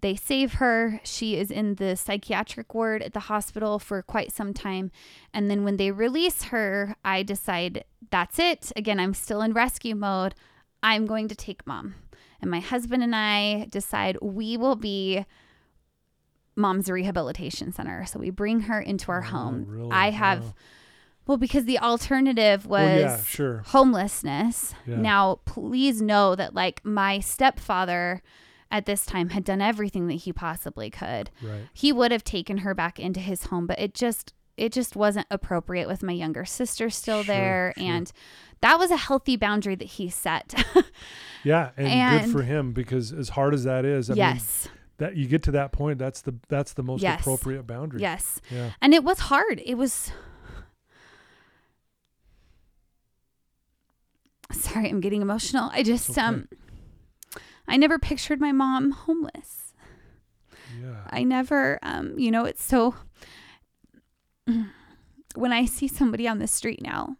S2: They save her. She is in the psychiatric ward at the hospital for quite some time. And then when they release her, I decide that's it. Again, I'm still in rescue mode. I'm going to take mom. And my husband and I decide we will be mom's rehabilitation center. So we bring her into our
S1: Oh,
S2: home.
S1: really?
S2: I have,
S1: Wow.
S2: Well, because the alternative was
S1: Well, yeah, sure.
S2: homelessness.
S1: Yeah.
S2: Now, please know that like my stepfather at this time had done everything that he possibly could.
S1: Right.
S2: He would have taken her back into his home, but it just it just wasn't appropriate with my younger sister still
S1: Sure,
S2: there
S1: sure.
S2: and that was a healthy boundary that he set.
S1: Yeah, and,
S2: And-
S1: good for him because as hard as that is, I mean,
S2: yes.
S1: that you get to that point, that's the that's the most
S2: Yes.
S1: appropriate boundary.
S2: Yes.
S1: Yeah.
S2: And it was hard. It was Sorry, I'm getting emotional. I just
S1: okay.
S2: um I never pictured my mom homeless.
S1: Yeah.
S2: I never, um, you know, it's so. When I see somebody on the street now,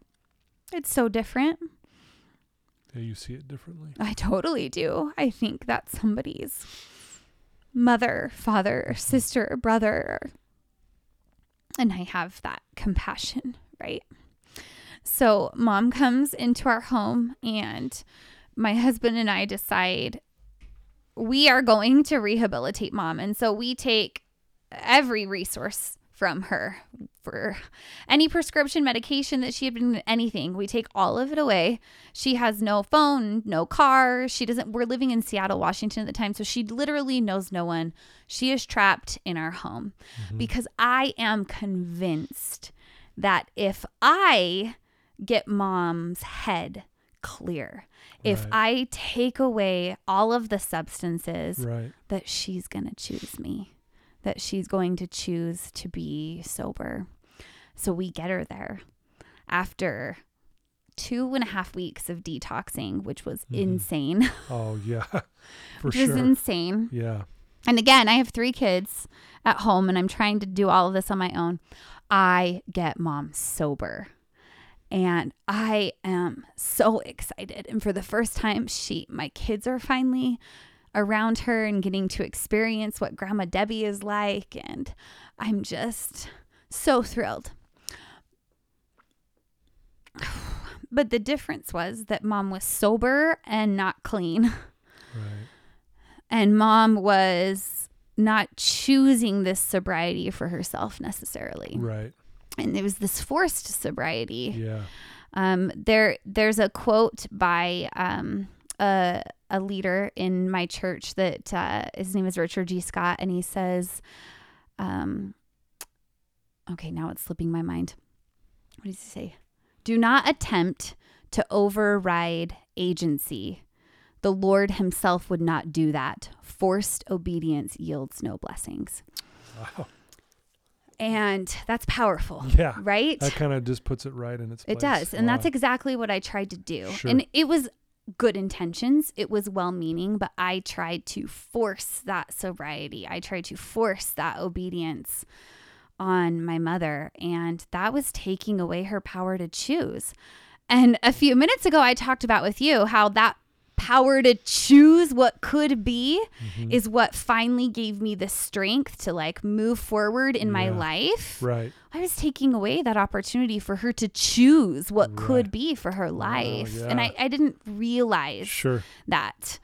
S2: it's so different.
S1: Yeah, you see it differently.
S2: I totally do. I think that's somebody's mother, father, sister, brother. And I have that compassion, right? So, mom comes into our home, and my husband and I decide we are going to rehabilitate mom. And so we take every resource from her for any prescription medication that she had been anything. We take all of it away. She has no phone no car. She doesn't we're living in seattle washington at the time. So she literally knows no one. She is trapped in our home mm-hmm. because i am convinced that if i get mom's head clear if
S1: Right.
S2: i take away all of the substances
S1: Right.
S2: that she's going to choose me, that she's going to choose to be sober. So we get her there after two and a half weeks of detoxing, which was
S1: Mhm.
S2: insane.
S1: Oh yeah. For
S2: Which was insane.
S1: yeah.
S2: And again, I have three kids at home and I'm trying to do all of this on my own. I get mom sober. And I am so excited. And for the first time, she my kids are finally around her and getting to experience what grandma Debbie is like and I'm just so thrilled. But the difference was that mom was sober and not clean
S1: Right.
S2: and mom was not choosing this sobriety for herself necessarily.
S1: Right.
S2: And it was this forced sobriety.
S1: Yeah.
S2: Um, there, there's a quote by um, a, a leader in my church that uh, his name is Richard G. Scott, and he says, um, okay, now it's slipping my mind. What does he say? Do not attempt to override agency. The Lord Himself would not do that. Forced obedience yields no blessings.
S1: Wow.
S2: And that's powerful.
S1: Yeah.
S2: Right?
S1: That kind of just puts it right in its place.
S2: It does. And that's exactly what I tried to do.
S1: Sure.
S2: And it was good intentions, it was well meaning, but I tried to force that sobriety. I tried to force that obedience on my mother. And that was taking away her power to choose. And a few minutes ago, I talked about with you how that power to choose what could be
S1: Mhm.
S2: is what finally gave me the strength to like move forward in my life.
S1: right.
S2: I was taking away that opportunity for her to choose what
S1: Right.
S2: could be for her life. And
S1: yeah.
S2: I, I didn't realize
S1: Sure.
S2: that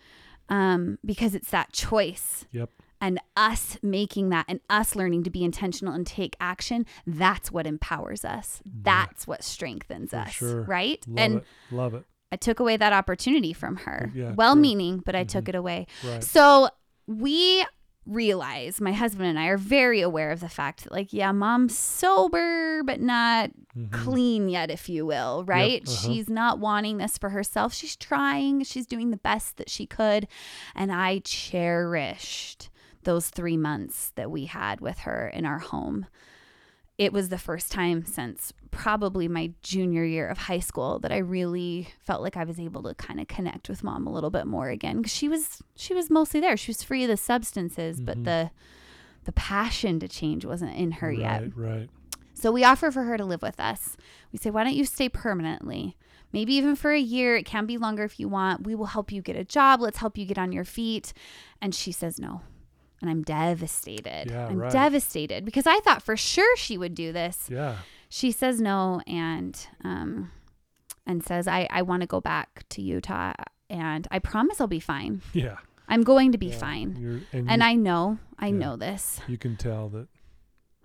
S2: um, because it's that choice
S1: Yep.
S2: and us making that and us learning to be intentional and take action. That's what empowers us. That's what strengthens
S1: For
S2: us.
S1: sure.
S2: Right.
S1: Love
S2: and
S1: it. Love it.
S2: I took away that opportunity from her.
S1: Yeah,
S2: well meaning, but I took it away.
S1: Right.
S2: So we realize, my husband and I are very aware of the fact that, like, yeah, mom's sober, but not
S1: Mhm.
S2: clean yet, if you will, right?
S1: uh-huh.
S2: She's not wanting this for herself. She's trying, she's doing the best that she could. And I cherished those three months that we had with her in our home. It was the first time since probably my junior year of high school that I really felt like I was able to kind of connect with mom a little bit more again. 'Cause she was she was mostly there. She was free of the substances, but
S1: Mhm.
S2: the the passion to change wasn't in her yet.
S1: Right. Right.
S2: So we offer for her to live with us. We say, why don't you stay permanently? Maybe even for a year. It can be longer if you want. We will help you get a job. Let's help you get on your feet. And she says no. And I'm devastated.
S1: Yeah,
S2: I'm
S1: right.
S2: devastated because I thought for sure she would do this.
S1: Yeah.
S2: She says no and um and says, I, I want to go back to Utah and I promise I'll be fine.
S1: Yeah.
S2: I'm going to be
S1: Yeah.
S2: fine.
S1: And
S2: And I know, I
S1: Yeah.
S2: know this.
S1: you can tell that.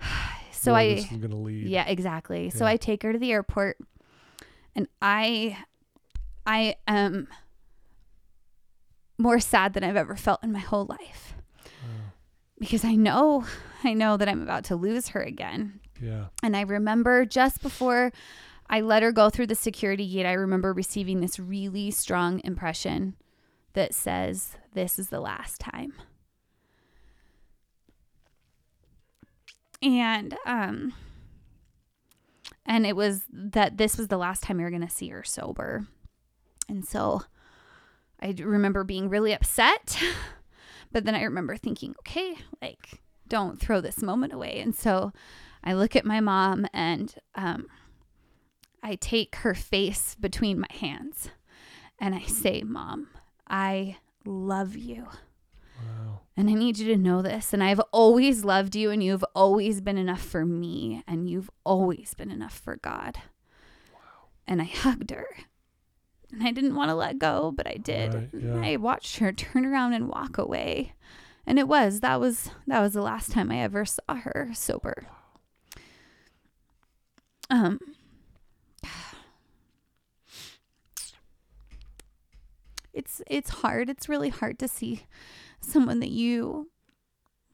S2: So
S1: where
S2: I
S1: this is gonna lead.
S2: Yeah, exactly. So I take her to the airport and I I am more sad than I've ever felt in my whole life. Because I know I know that I'm about to lose her again.
S1: Yeah.
S2: And I remember just before I let her go through the security gate, I remember receiving this really strong impression that says, This is the last time. And, um, and it was that this was the last time you were going to see her sober. And so I remember being really upset, but then I remember thinking, okay, like, don't throw this moment away. And so I look at my mom and um, I take her face between my hands and I say, Mom, I love you.
S1: Wow.
S2: And I need you to know this. And I've always loved you, and you've always been enough for me, and you've always been enough for God. And I hugged her. And I didn't want to let go, but I did.
S1: Right, yeah.
S2: I watched her turn around and walk away. And it was that was that was the last time I ever saw her sober. Um It's it's hard. It's really hard to see someone that you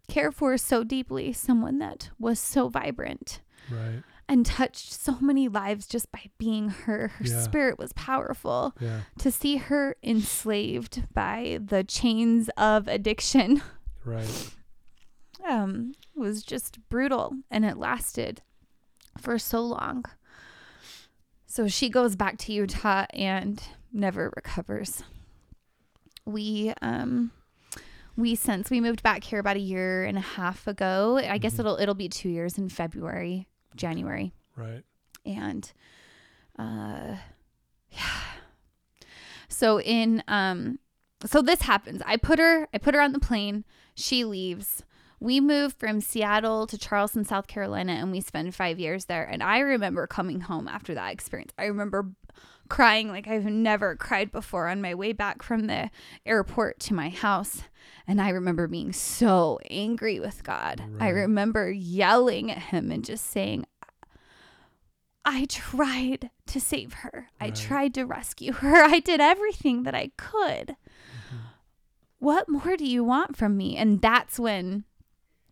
S2: care for so deeply, someone that was so vibrant
S1: Right.
S2: And touched so many lives just by being her. Her
S1: Yeah.
S2: spirit was powerful.
S1: Yeah.
S2: To see her enslaved by the chains of addiction
S1: Right.
S2: um, was just brutal and it lasted for so long. So she goes back to Utah and never recovers. We um we since we moved back here about a year and a half ago. I guess
S1: Mhm.
S2: it'll it'll be 2 years in February, January.
S1: Right.
S2: And uh yeah. So in um so this happens. I put her I put her on the plane. She leaves. We moved from Seattle to Charleston, South Carolina, and we spent five years there. And I remember coming home after that experience. I remember crying like I've never cried before on my way back from the airport to my house. And I remember being so angry with God. I remember yelling at him and just saying, I tried to save her. I tried to rescue her. I did everything that I could. Mm-hmm. What more do you want from me? And that's when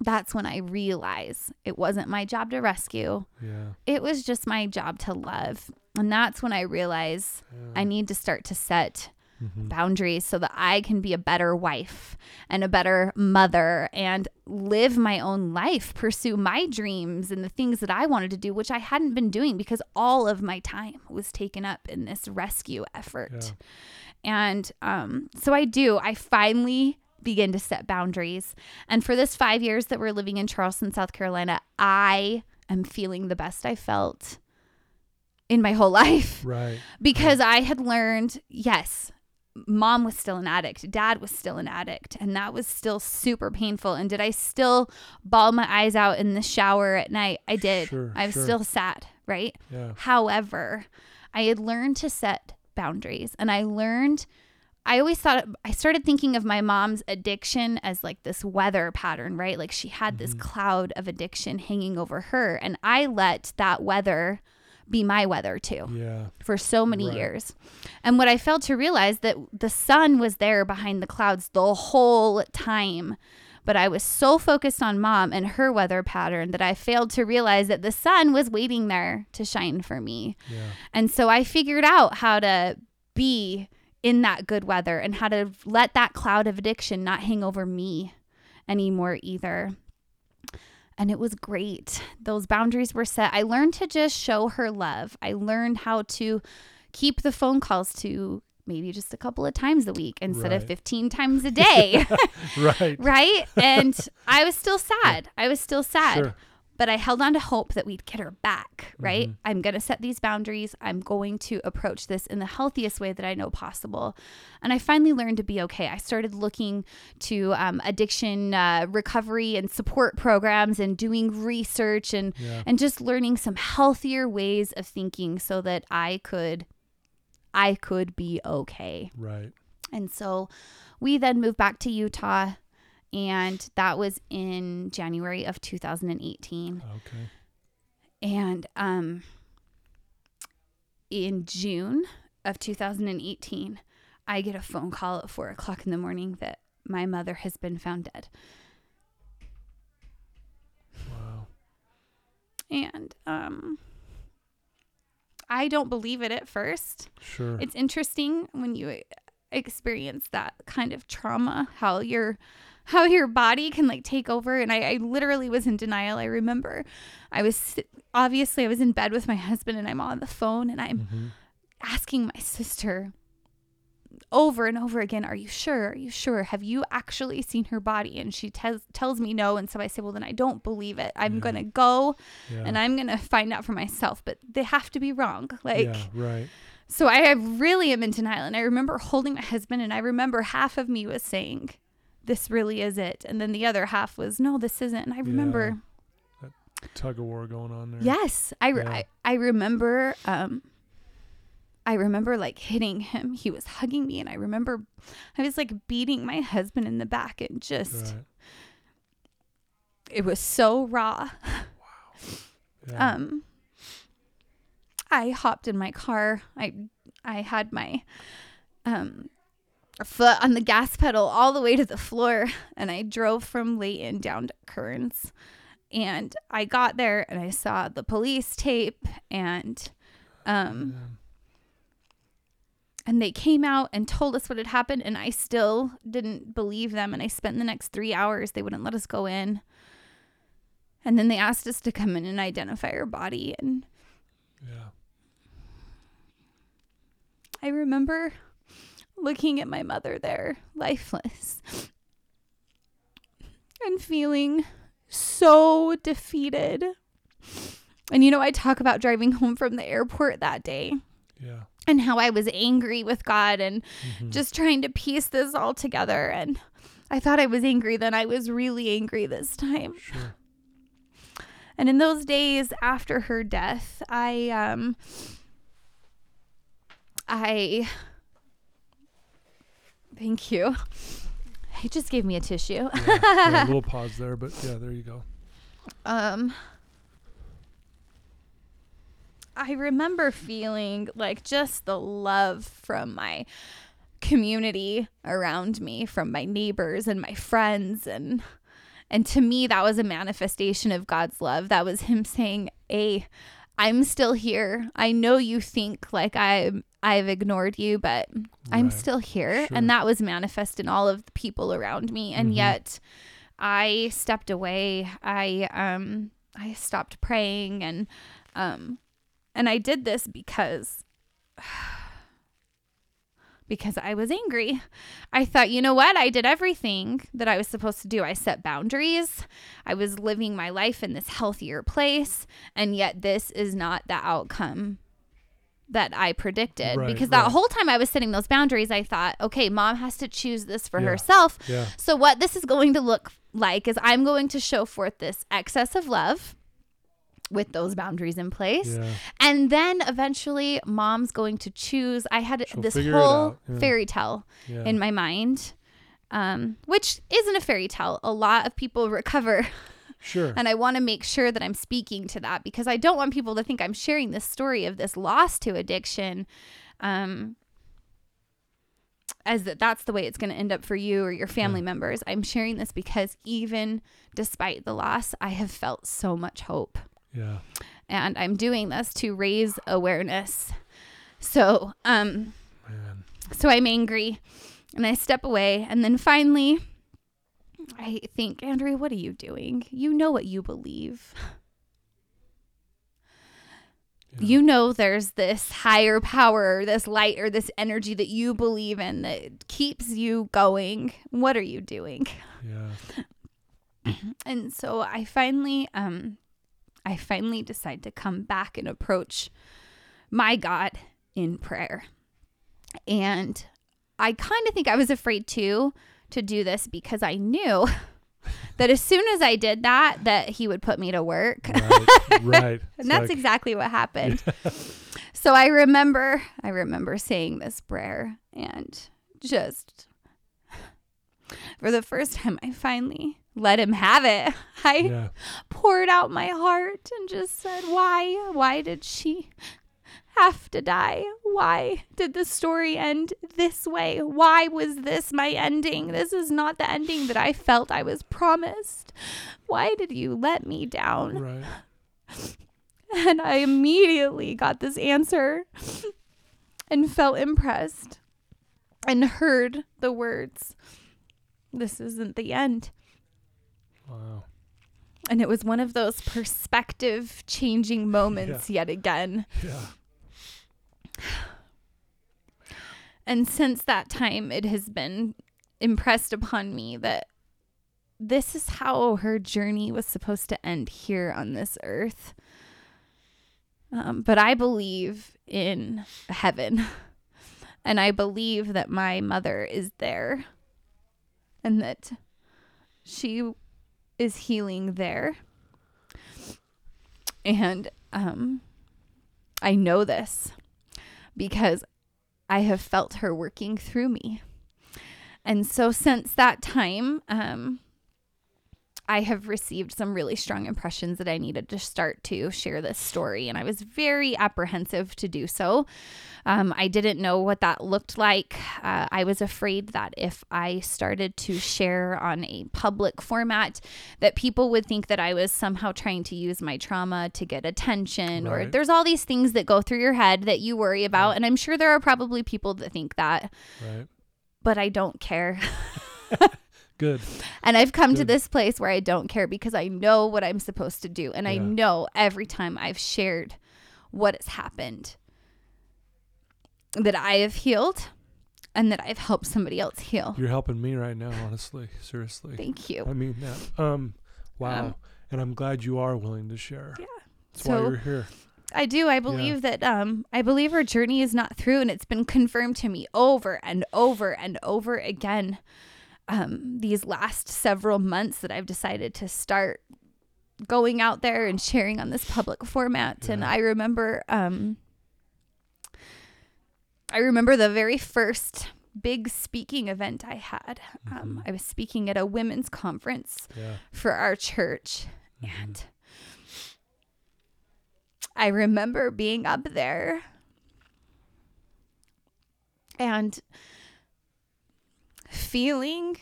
S2: that's when I realize it wasn't my job to rescue.
S1: Yeah.
S2: It was just my job to love. And that's when I realize I need to start to set
S1: Mhm.
S2: boundaries so that I can be a better wife and a better mother and live my own life, pursue my dreams and the things that I wanted to do, which I hadn't been doing because all of my time was taken up in this rescue effort.
S1: Yeah.
S2: And um, so I do. I finally begin to set boundaries. And for this five years that we're living in Charleston, South Carolina, I am feeling the best I felt in my whole life
S1: Right.
S2: because I had learned, yes, mom was still an addict, dad was still an addict, and that was still super painful. And did I still bawl my eyes out in the shower at night? I did.
S1: Sure,
S2: I was
S1: sure.
S2: still sad, right?
S1: Yeah.
S2: However, I had learned to set boundaries and I learned I always thought I started thinking of my mom's addiction as like this weather pattern, right? Like she had this mm-hmm. cloud of addiction hanging over her and I let that weather be my weather too
S1: Yeah.
S2: for so many
S1: Right.
S2: years. And what I failed to realize that the sun was there behind the clouds the whole time. But I was so focused on mom and her weather pattern that I failed to realize that the sun was waiting there to shine for me.
S1: Yeah.
S2: And so I figured out how to be in that good weather and how to let that cloud of addiction not hang over me anymore either. And it was great. Those boundaries were set. I learned to just show her love. I learned how to keep the phone calls to maybe just a couple of times a week instead of 15 times a day.
S1: Right.
S2: right? And I was still sad. I was still sad.
S1: Sure.
S2: But I held on to hope that we'd get her back, right?
S1: Mhm.
S2: I'm going to set these boundaries. I'm going to approach this in the healthiest way that I know possible. And I finally learned to be okay. I started looking to um, addiction uh, recovery and support programs and doing research and,
S1: Yeah.
S2: and just learning some healthier ways of thinking so that I could I could be okay.
S1: Right.
S2: And so we then moved back to Utah, and that was in January of 2018.
S1: Okay.
S2: And um, in June of 2018, I get a phone call at four o'clock in the morning that my mother has been found dead.
S1: Wow.
S2: And um, I don't believe it at first.
S1: Sure.
S2: It's interesting when you experience that kind of trauma, how your how your body can like take over. And I, I literally was in denial. I remember I was obviously I was in bed with my husband and I'm on the phone and I'm
S1: Mhm.
S2: asking my sister over and over again, Are you sure? Are you sure? Have you actually seen her body? And she tells tells me no. And so I say, Well then I don't believe it. I'm
S1: Yeah.
S2: gonna go
S1: Yeah.
S2: and I'm gonna find out for myself. But they have to be wrong. Like
S1: yeah. Right.
S2: so I really am in denial. And I remember holding my husband, and I remember half of me was saying, This really is it. And then the other half was, No, this isn't. And I remember,
S1: Tug of war going on there.
S2: yes, I,
S1: Yeah.
S2: I, I remember, um, I remember like hitting him. He was hugging me, and I remember I was like beating my husband in the back, and just,
S1: Right.
S2: it was so raw.
S1: Yeah.
S2: um I hopped in my car. I I had my um foot on the gas pedal all the way to the floor and I drove from Layton down to Kearns. And I got there and I saw the police tape and um and they came out and told us what had happened and I still didn't believe them and I spent the next 3 hours they wouldn't let us go in. And then they asked us to come in and identify our body and
S1: Yeah.
S2: I remember looking at my mother there, lifeless, and feeling so defeated. And you know, I talk about driving home from the airport that day
S1: Yeah.
S2: and how I was angry with God and
S1: Mhm.
S2: just trying to piece this all together. And I thought I was angry, then I was really angry this time.
S1: Sure.
S2: And in those days after her death, I um I thank you. He just gave me a tissue.
S1: Yeah, yeah, a little pause there, but yeah, there you go.
S2: Um, I remember feeling like just the love from my community around me, from my neighbors and my friends and and to me that was a manifestation of God's love. That was him saying, "Hey, I'm still here. I know you think like I I've ignored you, but I'm still here."
S1: Sure.
S2: And that was manifest in all of the people around me. And
S1: Mhm.
S2: yet I stepped away. I um I stopped praying and um and I did this because because I was angry. I thought, you know what? I did everything that I was supposed to do. I set boundaries. I was living my life in this healthier place, and yet this is not the outcome that I predicted.
S1: Right,
S2: because that
S1: right.
S2: whole time I was setting those boundaries, I thought, okay, mom has to choose this for
S1: Yeah.
S2: herself.
S1: Yeah.
S2: So, what this is going to look like is I'm going to show forth this excess of love with those boundaries in place.
S1: Yeah.
S2: And then eventually, mom's going to choose. I had
S1: She'll
S2: this whole fairy tale in my mind, um, which isn't a fairy tale. A lot of people recover.
S1: Sure.
S2: And I want to make sure that I'm speaking to that because I don't want people to think I'm sharing this story of this loss to addiction. Um, as that that's the way it's going to end up for you or your family
S1: Yeah.
S2: members. I'm sharing this because even despite the loss, I have felt so much hope
S1: yeah.
S2: and I'm doing this to raise awareness. So, um,
S1: Man.
S2: so I'm angry and I step away. And then finally, I think, Andrea, what are you doing? You know what you believe.
S1: Yeah.
S2: You know there's this higher power, this light, or this energy that you believe in that keeps you going. What are you doing?
S1: Yeah.
S2: And so I finally, um, I finally decide to come back and approach my God in prayer. And I kind of think I was afraid too to do this because I knew that as soon as I did that, that He would put me to work.
S1: Right. right.
S2: And that's
S1: like-
S2: exactly what happened. so I remember, I remember saying this prayer and just for the first time, I finally let him have it. I
S1: yeah.
S2: poured out my heart and just said, Why? Why did she have to die? Why did the story end this way? Why was this my ending? This is not the ending that I felt I was promised. Why did you let me down?
S1: Right.
S2: And I immediately got this answer and felt impressed and heard the words, This isn't the end.
S1: Wow.
S2: And it was one of those perspective changing moments yet again.
S1: Yeah.
S2: And since that time, it has been impressed upon me that this is how her journey was supposed to end here on this earth. Um, but I believe in heaven. And I believe that my mother is there and that she is healing there. And um, I know this because I have felt her working through me. And so since that time, um, I have received some really strong impressions that I needed to start to share this story. And I was very apprehensive to do so. Um, I didn't know what that looked like. Uh, I was afraid that if I started to share on a public format, that people would think that I was somehow trying to use my trauma to get attention, or there's all these things that go through your head that you worry about. And I'm sure there are probably people that think that,
S1: Right.
S2: but I don't care.
S1: Good.
S2: And I've come to this place where I don't care because I know what I'm supposed to do. And I know every time I've shared what has happened that I have healed and that I've helped somebody else heal.
S1: You're helping me right now, honestly. Seriously.
S2: Thank you.
S1: I mean that. Um wow.
S2: Um,
S1: and I'm glad you are willing to share.
S2: Yeah.
S1: That's why
S2: So-
S1: you're here.
S2: I do. I believe that um I believe her journey is not through and it's been confirmed to me over and over and over again um these last several months that I've decided to start going out there and sharing on this public format and I remember um I remember the very first big speaking event I had. Um,
S1: Mhm.
S2: I was speaking at a women's conference
S1: Yeah.
S2: for our church.
S1: Mhm.
S2: And I remember being up there and feeling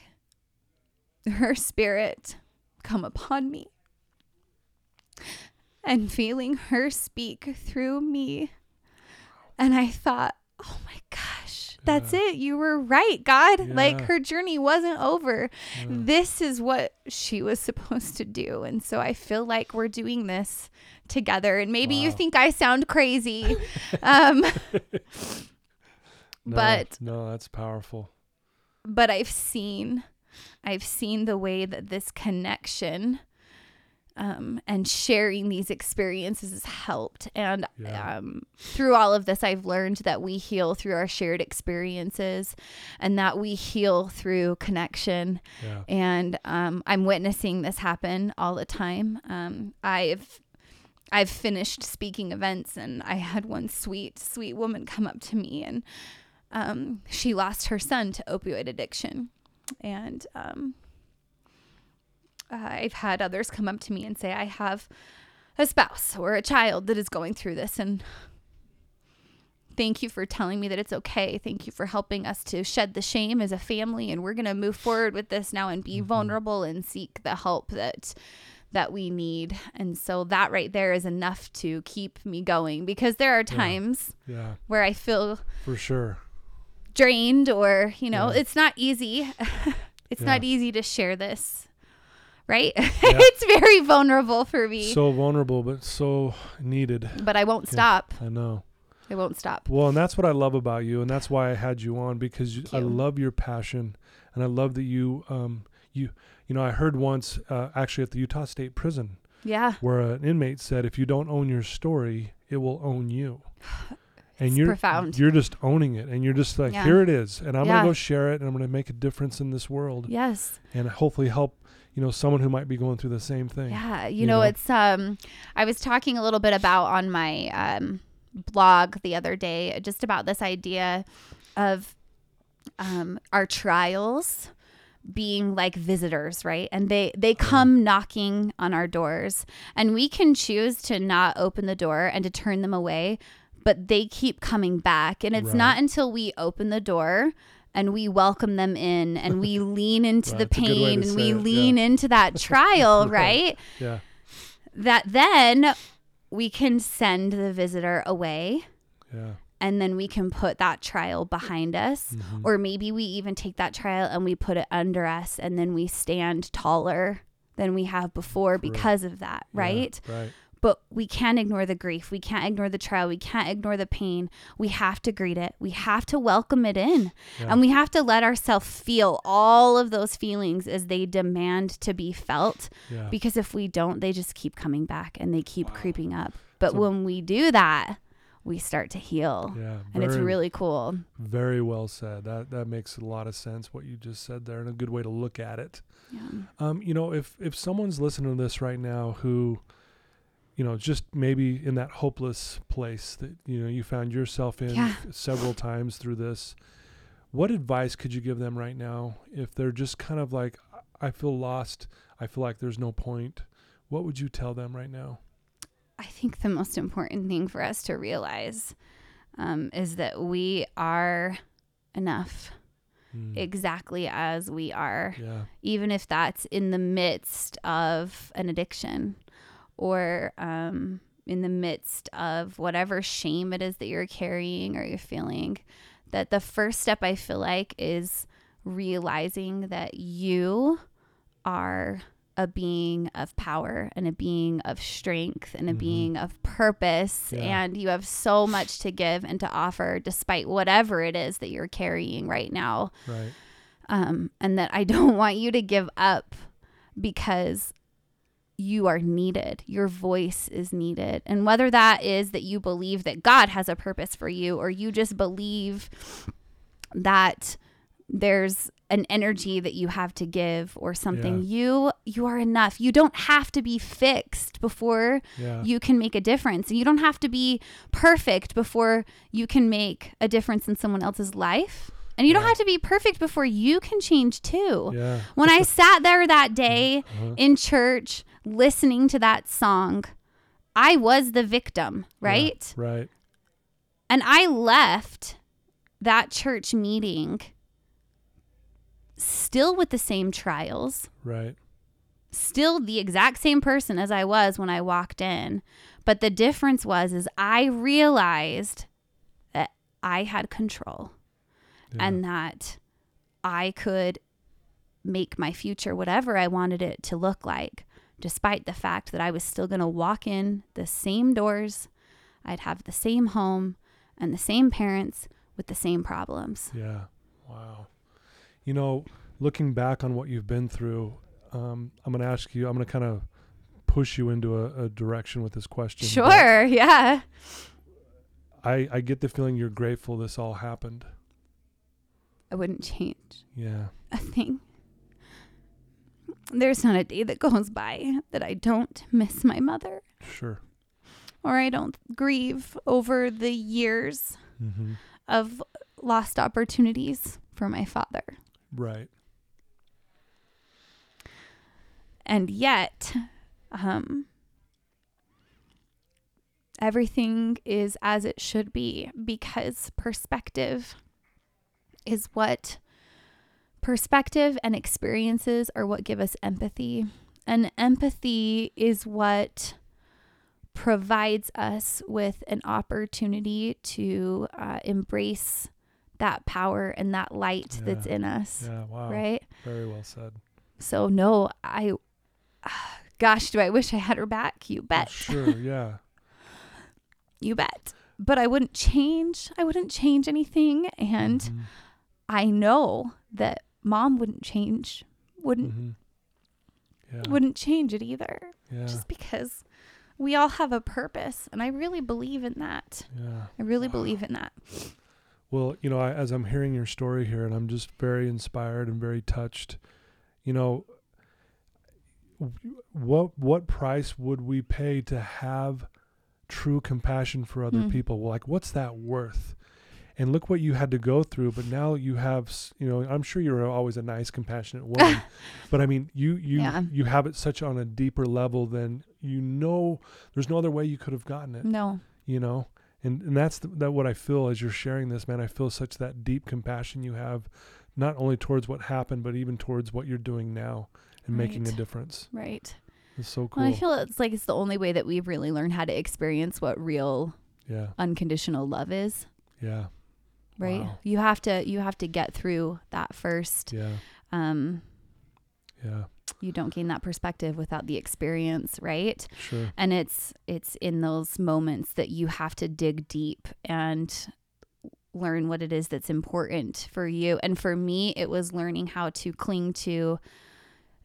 S2: her spirit come upon me and feeling her speak through me. And I thought, oh my gosh, that's
S1: Yeah.
S2: it. You were right, God. Like her journey wasn't over
S1: Yeah.
S2: this is what she was supposed to do. And so I feel like we're doing this together. And maybe you think I sound crazy. um,
S1: No,
S2: but
S1: no, that's powerful.
S2: But I've seen I've seen the way that this connection um, and sharing these experiences has helped. And
S1: Yeah.
S2: um, through all of this, I've learned that we heal through our shared experiences and that we heal through connection.
S1: Yeah.
S2: and um, I'm witnessing this happen all the time. Um, I've I've finished speaking events, and I had one sweet, sweet woman come up to me, and um, she lost her son to opioid addiction, and um, I've had others come up to me and say, "I have a spouse or a child that is going through this, and." Thank you for telling me that it's okay. Thank you for helping us to shed the shame as a family and we're going to move forward with this now and be
S1: Mhm.
S2: vulnerable and seek the help that that we need. And so that right there is enough to keep me going because there are times
S1: Yeah.
S2: where I feel
S1: For sure.
S2: Drained or, you know,
S1: Yeah.
S2: it's not easy. it's
S1: Yeah.
S2: not easy to share this. Right? it's very vulnerable for me.
S1: So vulnerable, but so needed.
S2: but I won't
S1: Yeah.
S2: stop.
S1: I know.
S2: I won't stop.
S1: Well, and that's what I love about you, and that's why I had you on because you, I love your passion, and I love that you, um, you, you know, I heard once uh, actually at the Utah State Prison
S2: Yeah.
S1: where an inmate said, "If you don't own your story, it will own you." And
S2: It's
S1: you're
S2: profound.
S1: you're just owning it, and you're just like,
S2: Yeah.
S1: "Here it is," and I'm
S2: Yeah.
S1: gonna go share it, and I'm gonna make a difference in this world,
S2: Yes.
S1: and hopefully help, you know, someone who might be going through the same thing.
S2: Yeah, you,
S1: you
S2: know,
S1: know?
S2: it's um I was talking a little bit about on my um blog the other day just about this idea of um our trials being like visitors, right? And they they come knocking on our doors and we can choose to not open the door and to turn them away, but they keep coming back and it's
S1: Right.
S2: not until we open the door and we welcome them in and we lean into
S1: Right,
S2: the
S1: it's a good way
S2: pain and we
S1: it, yeah.
S2: lean into that trial,
S1: Right.
S2: right?
S1: Yeah.
S2: that then we can send the visitor away
S1: Yeah.
S2: and then we can put that trial behind us.
S1: Mhm.
S2: Or maybe we even take that trial and we put it under us and then we stand taller than we have before
S1: Correct.
S2: because of that,
S1: Yeah,
S2: right? But we can't ignore the grief. We can't ignore the trial. We can't ignore the pain. We have to greet it. We have to welcome it in.
S1: Yeah.
S2: And we have to let ourselves feel all of those feelings as they demand to be felt
S1: Yeah.
S2: because if we don't they just keep coming back and they keep
S1: Wow.
S2: creeping up but
S1: So-
S2: when we do that we start to heal
S1: yeah.
S2: and it's really cool
S1: Very well said. That that makes a lot of sense what you just said there, and a good way to look at it.
S2: yeah.
S1: Um, you know, if if someone's listening to this right now who, you know, just maybe in that hopeless place that you know you found yourself in
S2: Yeah.
S1: several times through this, what advice could you give them right now if they're just kind of like, I feel lost, I feel like there's no point. What would you tell them right now?
S2: i think the most important thing for us to realize um, is that we are enough
S1: Mm.
S2: exactly as we are
S1: yeah.
S2: even if that's in the midst of an addiction or um, in the midst of whatever shame it is that you're carrying or you're feeling, that the first step I feel like is realizing that you are a being of power and a being of strength and a
S1: Mhm.
S2: being of purpose
S1: Yeah.
S2: and you have so much to give and to offer despite whatever it is that you're carrying right now
S1: Right.
S2: um, and that I don't want you to give up because you are needed. Your voice is needed. And whether that is that you believe that God has a purpose for you or you just believe that there's an energy that you have to give or something. You you are enough. You don't have to be fixed before
S1: Yeah.
S2: you can make a difference. And you don't have to be perfect before you can make a difference in someone else's life. And you don't have to be perfect before you can change too.
S1: yeah.
S2: When I sat there that day
S1: Uh-huh.
S2: in church listening to that song, I was the victim, right?
S1: Yeah, Right.
S2: And I left that church meeting still with the same trials,
S1: Right.
S2: still the exact same person as I was when I walked in. But the difference was is I realized that I had control
S1: Yeah.
S2: and that I could make my future whatever I wanted it to look like, despite the fact that I was still going to walk in the same doors, I'd have the same home and the same parents with the same problems.
S1: Yeah. Wow. You know, looking back on what you've been through, um, I'm going to ask you, I'm going to kind of push you into a, a direction with this question.
S2: Sure, yeah.
S1: I, I get the feeling you're grateful this all happened.
S2: I wouldn't change
S1: Yeah.
S2: a thing. There's not a day that goes by that I don't miss my mother
S1: Sure.
S2: or I don't grieve over the years
S1: Mm-hmm.
S2: of lost opportunities for my father.
S1: Right.
S2: And yet, um, everything is as it should be because perspective is what perspective and experiences are what give us empathy. And empathy is what provides us with an opportunity to uh, embrace that power and that light that's in us.
S1: Yeah. Wow.
S2: Right?
S1: Very well said.
S2: So no, I gosh, do I wish I had her back? You bet.
S1: Sure. Yeah.
S2: You bet. But I wouldn't change. I wouldn't change anything and
S1: Mhm.
S2: I know that mom wouldn't change. Wouldn't
S1: Mhm. Yeah.
S2: wouldn't change it either.
S1: yeah.
S2: Just because we all have a purpose and I really believe in that.
S1: yeah.
S2: I really
S1: Wow.
S2: believe in that.
S1: Well, you know, I, as I'm hearing your story here, and I'm just very inspired and very touched. You know, what what price would we pay to have true compassion for other
S2: Mm.
S1: people? Well, like, what's that worth? And look what you had to go through, but now you have, you know, I'm sure you're always a nice, compassionate woman, but I mean, you you
S2: Yeah.
S1: you have it such on a deeper level than you know. There's no other way you could have gotten it
S2: No.
S1: you know and and that's the, that what i feel as you're sharing this man i feel such that deep compassion you have not only towards what happened but even towards what you're doing now and making a difference
S2: Right.
S1: it's so cool
S2: Well, I feel it's like it's the only way that we've really learned how to experience what real
S1: yeah
S2: unconditional love is.
S1: yeah
S2: right?
S1: Wow.
S2: you have to you have to get through that first
S1: yeah.
S2: um
S1: yeah.
S2: you don't gain that perspective without the experience right?
S1: Sure.
S2: And it's it's in those moments that you have to dig deep and learn what it is that's important for you. And for me it was learning how to cling to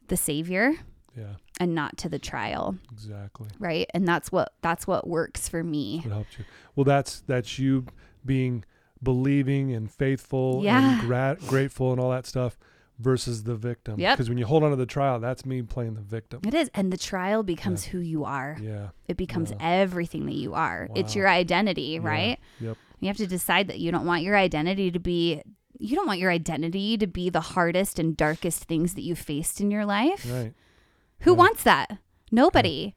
S2: the savior
S1: yeah.
S2: and not to the trial.
S1: Exactly.
S2: Right? And that's what that's what works for me.
S1: It helped you. Well that's that's you being believing and faithful
S2: Yeah.
S1: and gra- grateful and all that stuff versus the victim
S2: Yep.
S1: because when you hold on to the trial that's me playing the victim
S2: it is and the trial becomes who you are
S1: yeah
S2: it becomes
S1: Yeah.
S2: everything that you are it's your identity
S1: Yeah.
S2: right
S1: yep
S2: You have to decide that you don't want your identity to be you don't want your identity to be the hardest and darkest things that you've faced in your life.
S1: right
S2: Who
S1: Yeah.
S2: wants that? Nobody.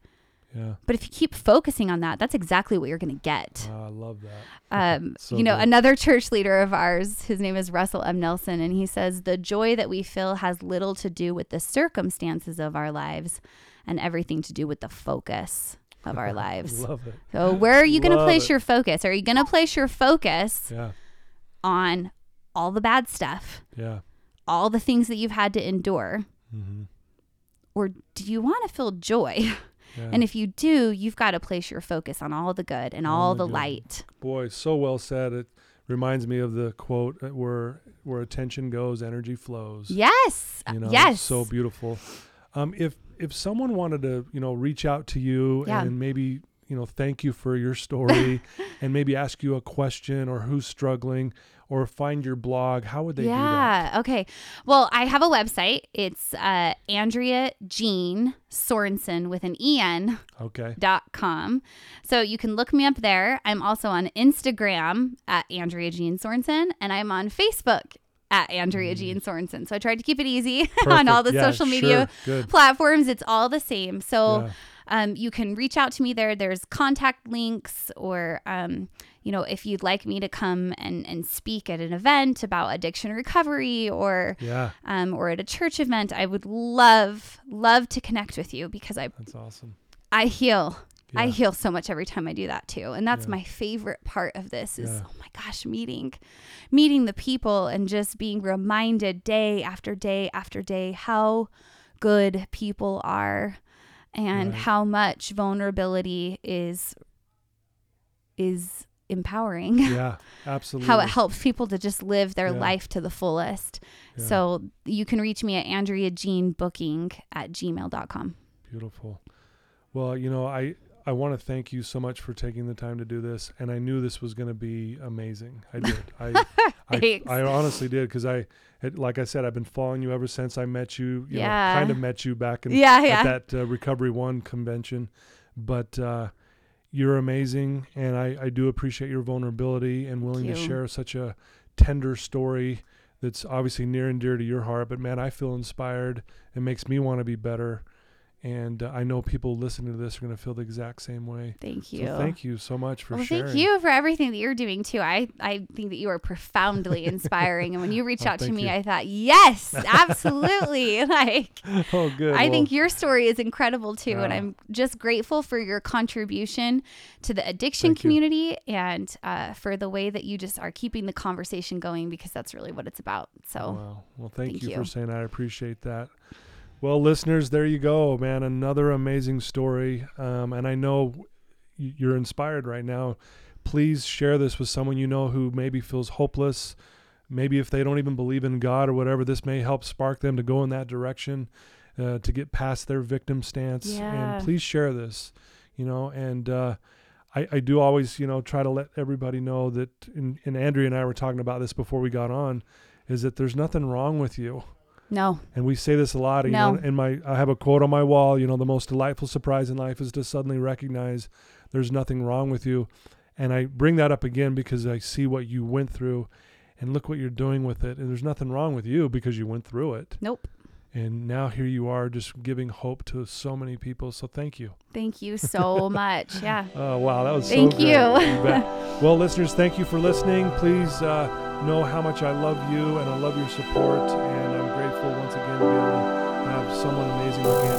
S1: Yeah
S2: But if you keep focusing on that, that's exactly what you're going to get.
S1: Wow, i love that
S2: Um,
S1: So
S2: you know,
S1: good.
S2: another church leader of ours, his name is Russell M. Nelson, and he says the joy that we feel has little to do with the circumstances of our lives and everything to do with the focus of our lives.
S1: love it
S2: So, where are you going to place
S1: it.
S2: your focus? Are you going to place your focus
S1: yeah
S2: on all the bad stuff,
S1: yeah
S2: all the things that you've had to endure?
S1: mm-hmm.
S2: Or do you want to feel joy?
S1: yeah.
S2: And if you do, you've got to place your focus on all the good and all,
S1: All the
S2: the light.
S1: boy so well said it reminds me of the quote uh, where where attention goes energy flows
S2: Yes.
S1: you know
S2: yes.
S1: so beautiful um if if someone wanted to you know reach out to you
S2: Yeah.
S1: and maybe you know, thank you for your story and maybe ask you a question or who's struggling or find your blog, how would they do that?
S2: Yeah. Okay. Well, I have a website. It's uh, Andrea Jean Sorensen with an en
S1: Okay.
S2: dot com. So you can look me up there. I'm also on Instagram at Andrea Jean Sorensen, and I'm on Facebook at Andrea Jean Sorensen. So I tried to keep it easy on all the
S1: Mm. Yeah,
S2: social media
S1: sure.
S2: Platforms. It's all the same. So
S1: Yeah.
S2: um, you can reach out to me there. There's contact links, or um, you know, if you'd like me to come and and speak at an event about addiction recovery, or
S1: Yeah.
S2: um, or at a church event, I would love love to connect with you because I
S1: That's awesome.
S2: I heal. I heal so much every time I do that too. And that's
S1: Yeah.
S2: my favorite part of this is
S1: Yeah.
S2: oh my gosh, meeting meeting the people and just being reminded day after day after day how good people are and
S1: Right.
S2: how much vulnerability is is empowering.
S1: Yeah. Absolutely.
S2: how it helps people to just live their
S1: Yeah.
S2: life to the fullest.
S1: Yeah.
S2: So you can reach me at Andrea Jean Booking at gmail.com.
S1: Beautiful. Well, you know, I I want to thank you so much for taking the time to do this, and I knew this was going to be amazing. I did. I I, I honestly did because I, had- like I said, I've been following you ever since I met you. you
S2: Yeah.
S1: know, kind of met you back in
S2: Yeah, yeah.
S1: at that uh, Recovery One convention, but uh, you're amazing, and I I do appreciate your vulnerability and willing to share such a tender story that's obviously near and dear to your heart. But man, I feel inspired. It makes me want to be better. And uh, I know people listening to this are going to feel the exact same way.
S2: Thank you.
S1: So thank you so much for
S2: well,
S1: sharing.
S2: thank you for everything that you're doing too. I, I think that you are profoundly inspiring. and when you reached
S1: Oh,
S2: out to me,
S1: you.
S2: I thought, yes, absolutely. like,
S1: Oh, good.
S2: I
S1: Well,
S2: think your story is incredible too. And I'm just grateful for your contribution to the addiction
S1: Thank you.
S2: community and uh, for the way that you just are keeping the conversation going because that's really what it's about. So,
S1: Wow. Well, thank,
S2: Thank
S1: you,
S2: you.
S1: for saying that. I appreciate that. Well, listeners, there you go, man. Another amazing story. Um, and I know you're inspired right now. Please share this with someone you know who maybe feels hopeless. Maybe if they don't even believe in God or whatever, this may help spark them to go in that direction, uh, to get past their victim stance.
S2: Yeah.
S1: And please share this, you know. And uh, I, I do always, you know, try to let everybody know that, and, and Andrea and I were talking about this before we got on, is that there's nothing wrong with you.
S2: No,
S1: And we say this a lot. You
S2: No.
S1: know, in my I have a quote on my wall. You know, the most delightful surprise in life is to suddenly recognize there's nothing wrong with you. And I bring that up again because I see what you went through, and look what you're doing with it. And there's nothing wrong with you because you went through it.
S2: nope.
S1: And now here you are, just giving hope to so many people. So thank you.
S2: Thank you so much. Yeah.
S1: Oh wow, that was
S2: Thank
S1: so
S2: you.
S1: Well, listeners, thank you for listening. Please uh, know how much I love you and I love your support. And To be able to have someone amazing like Andrea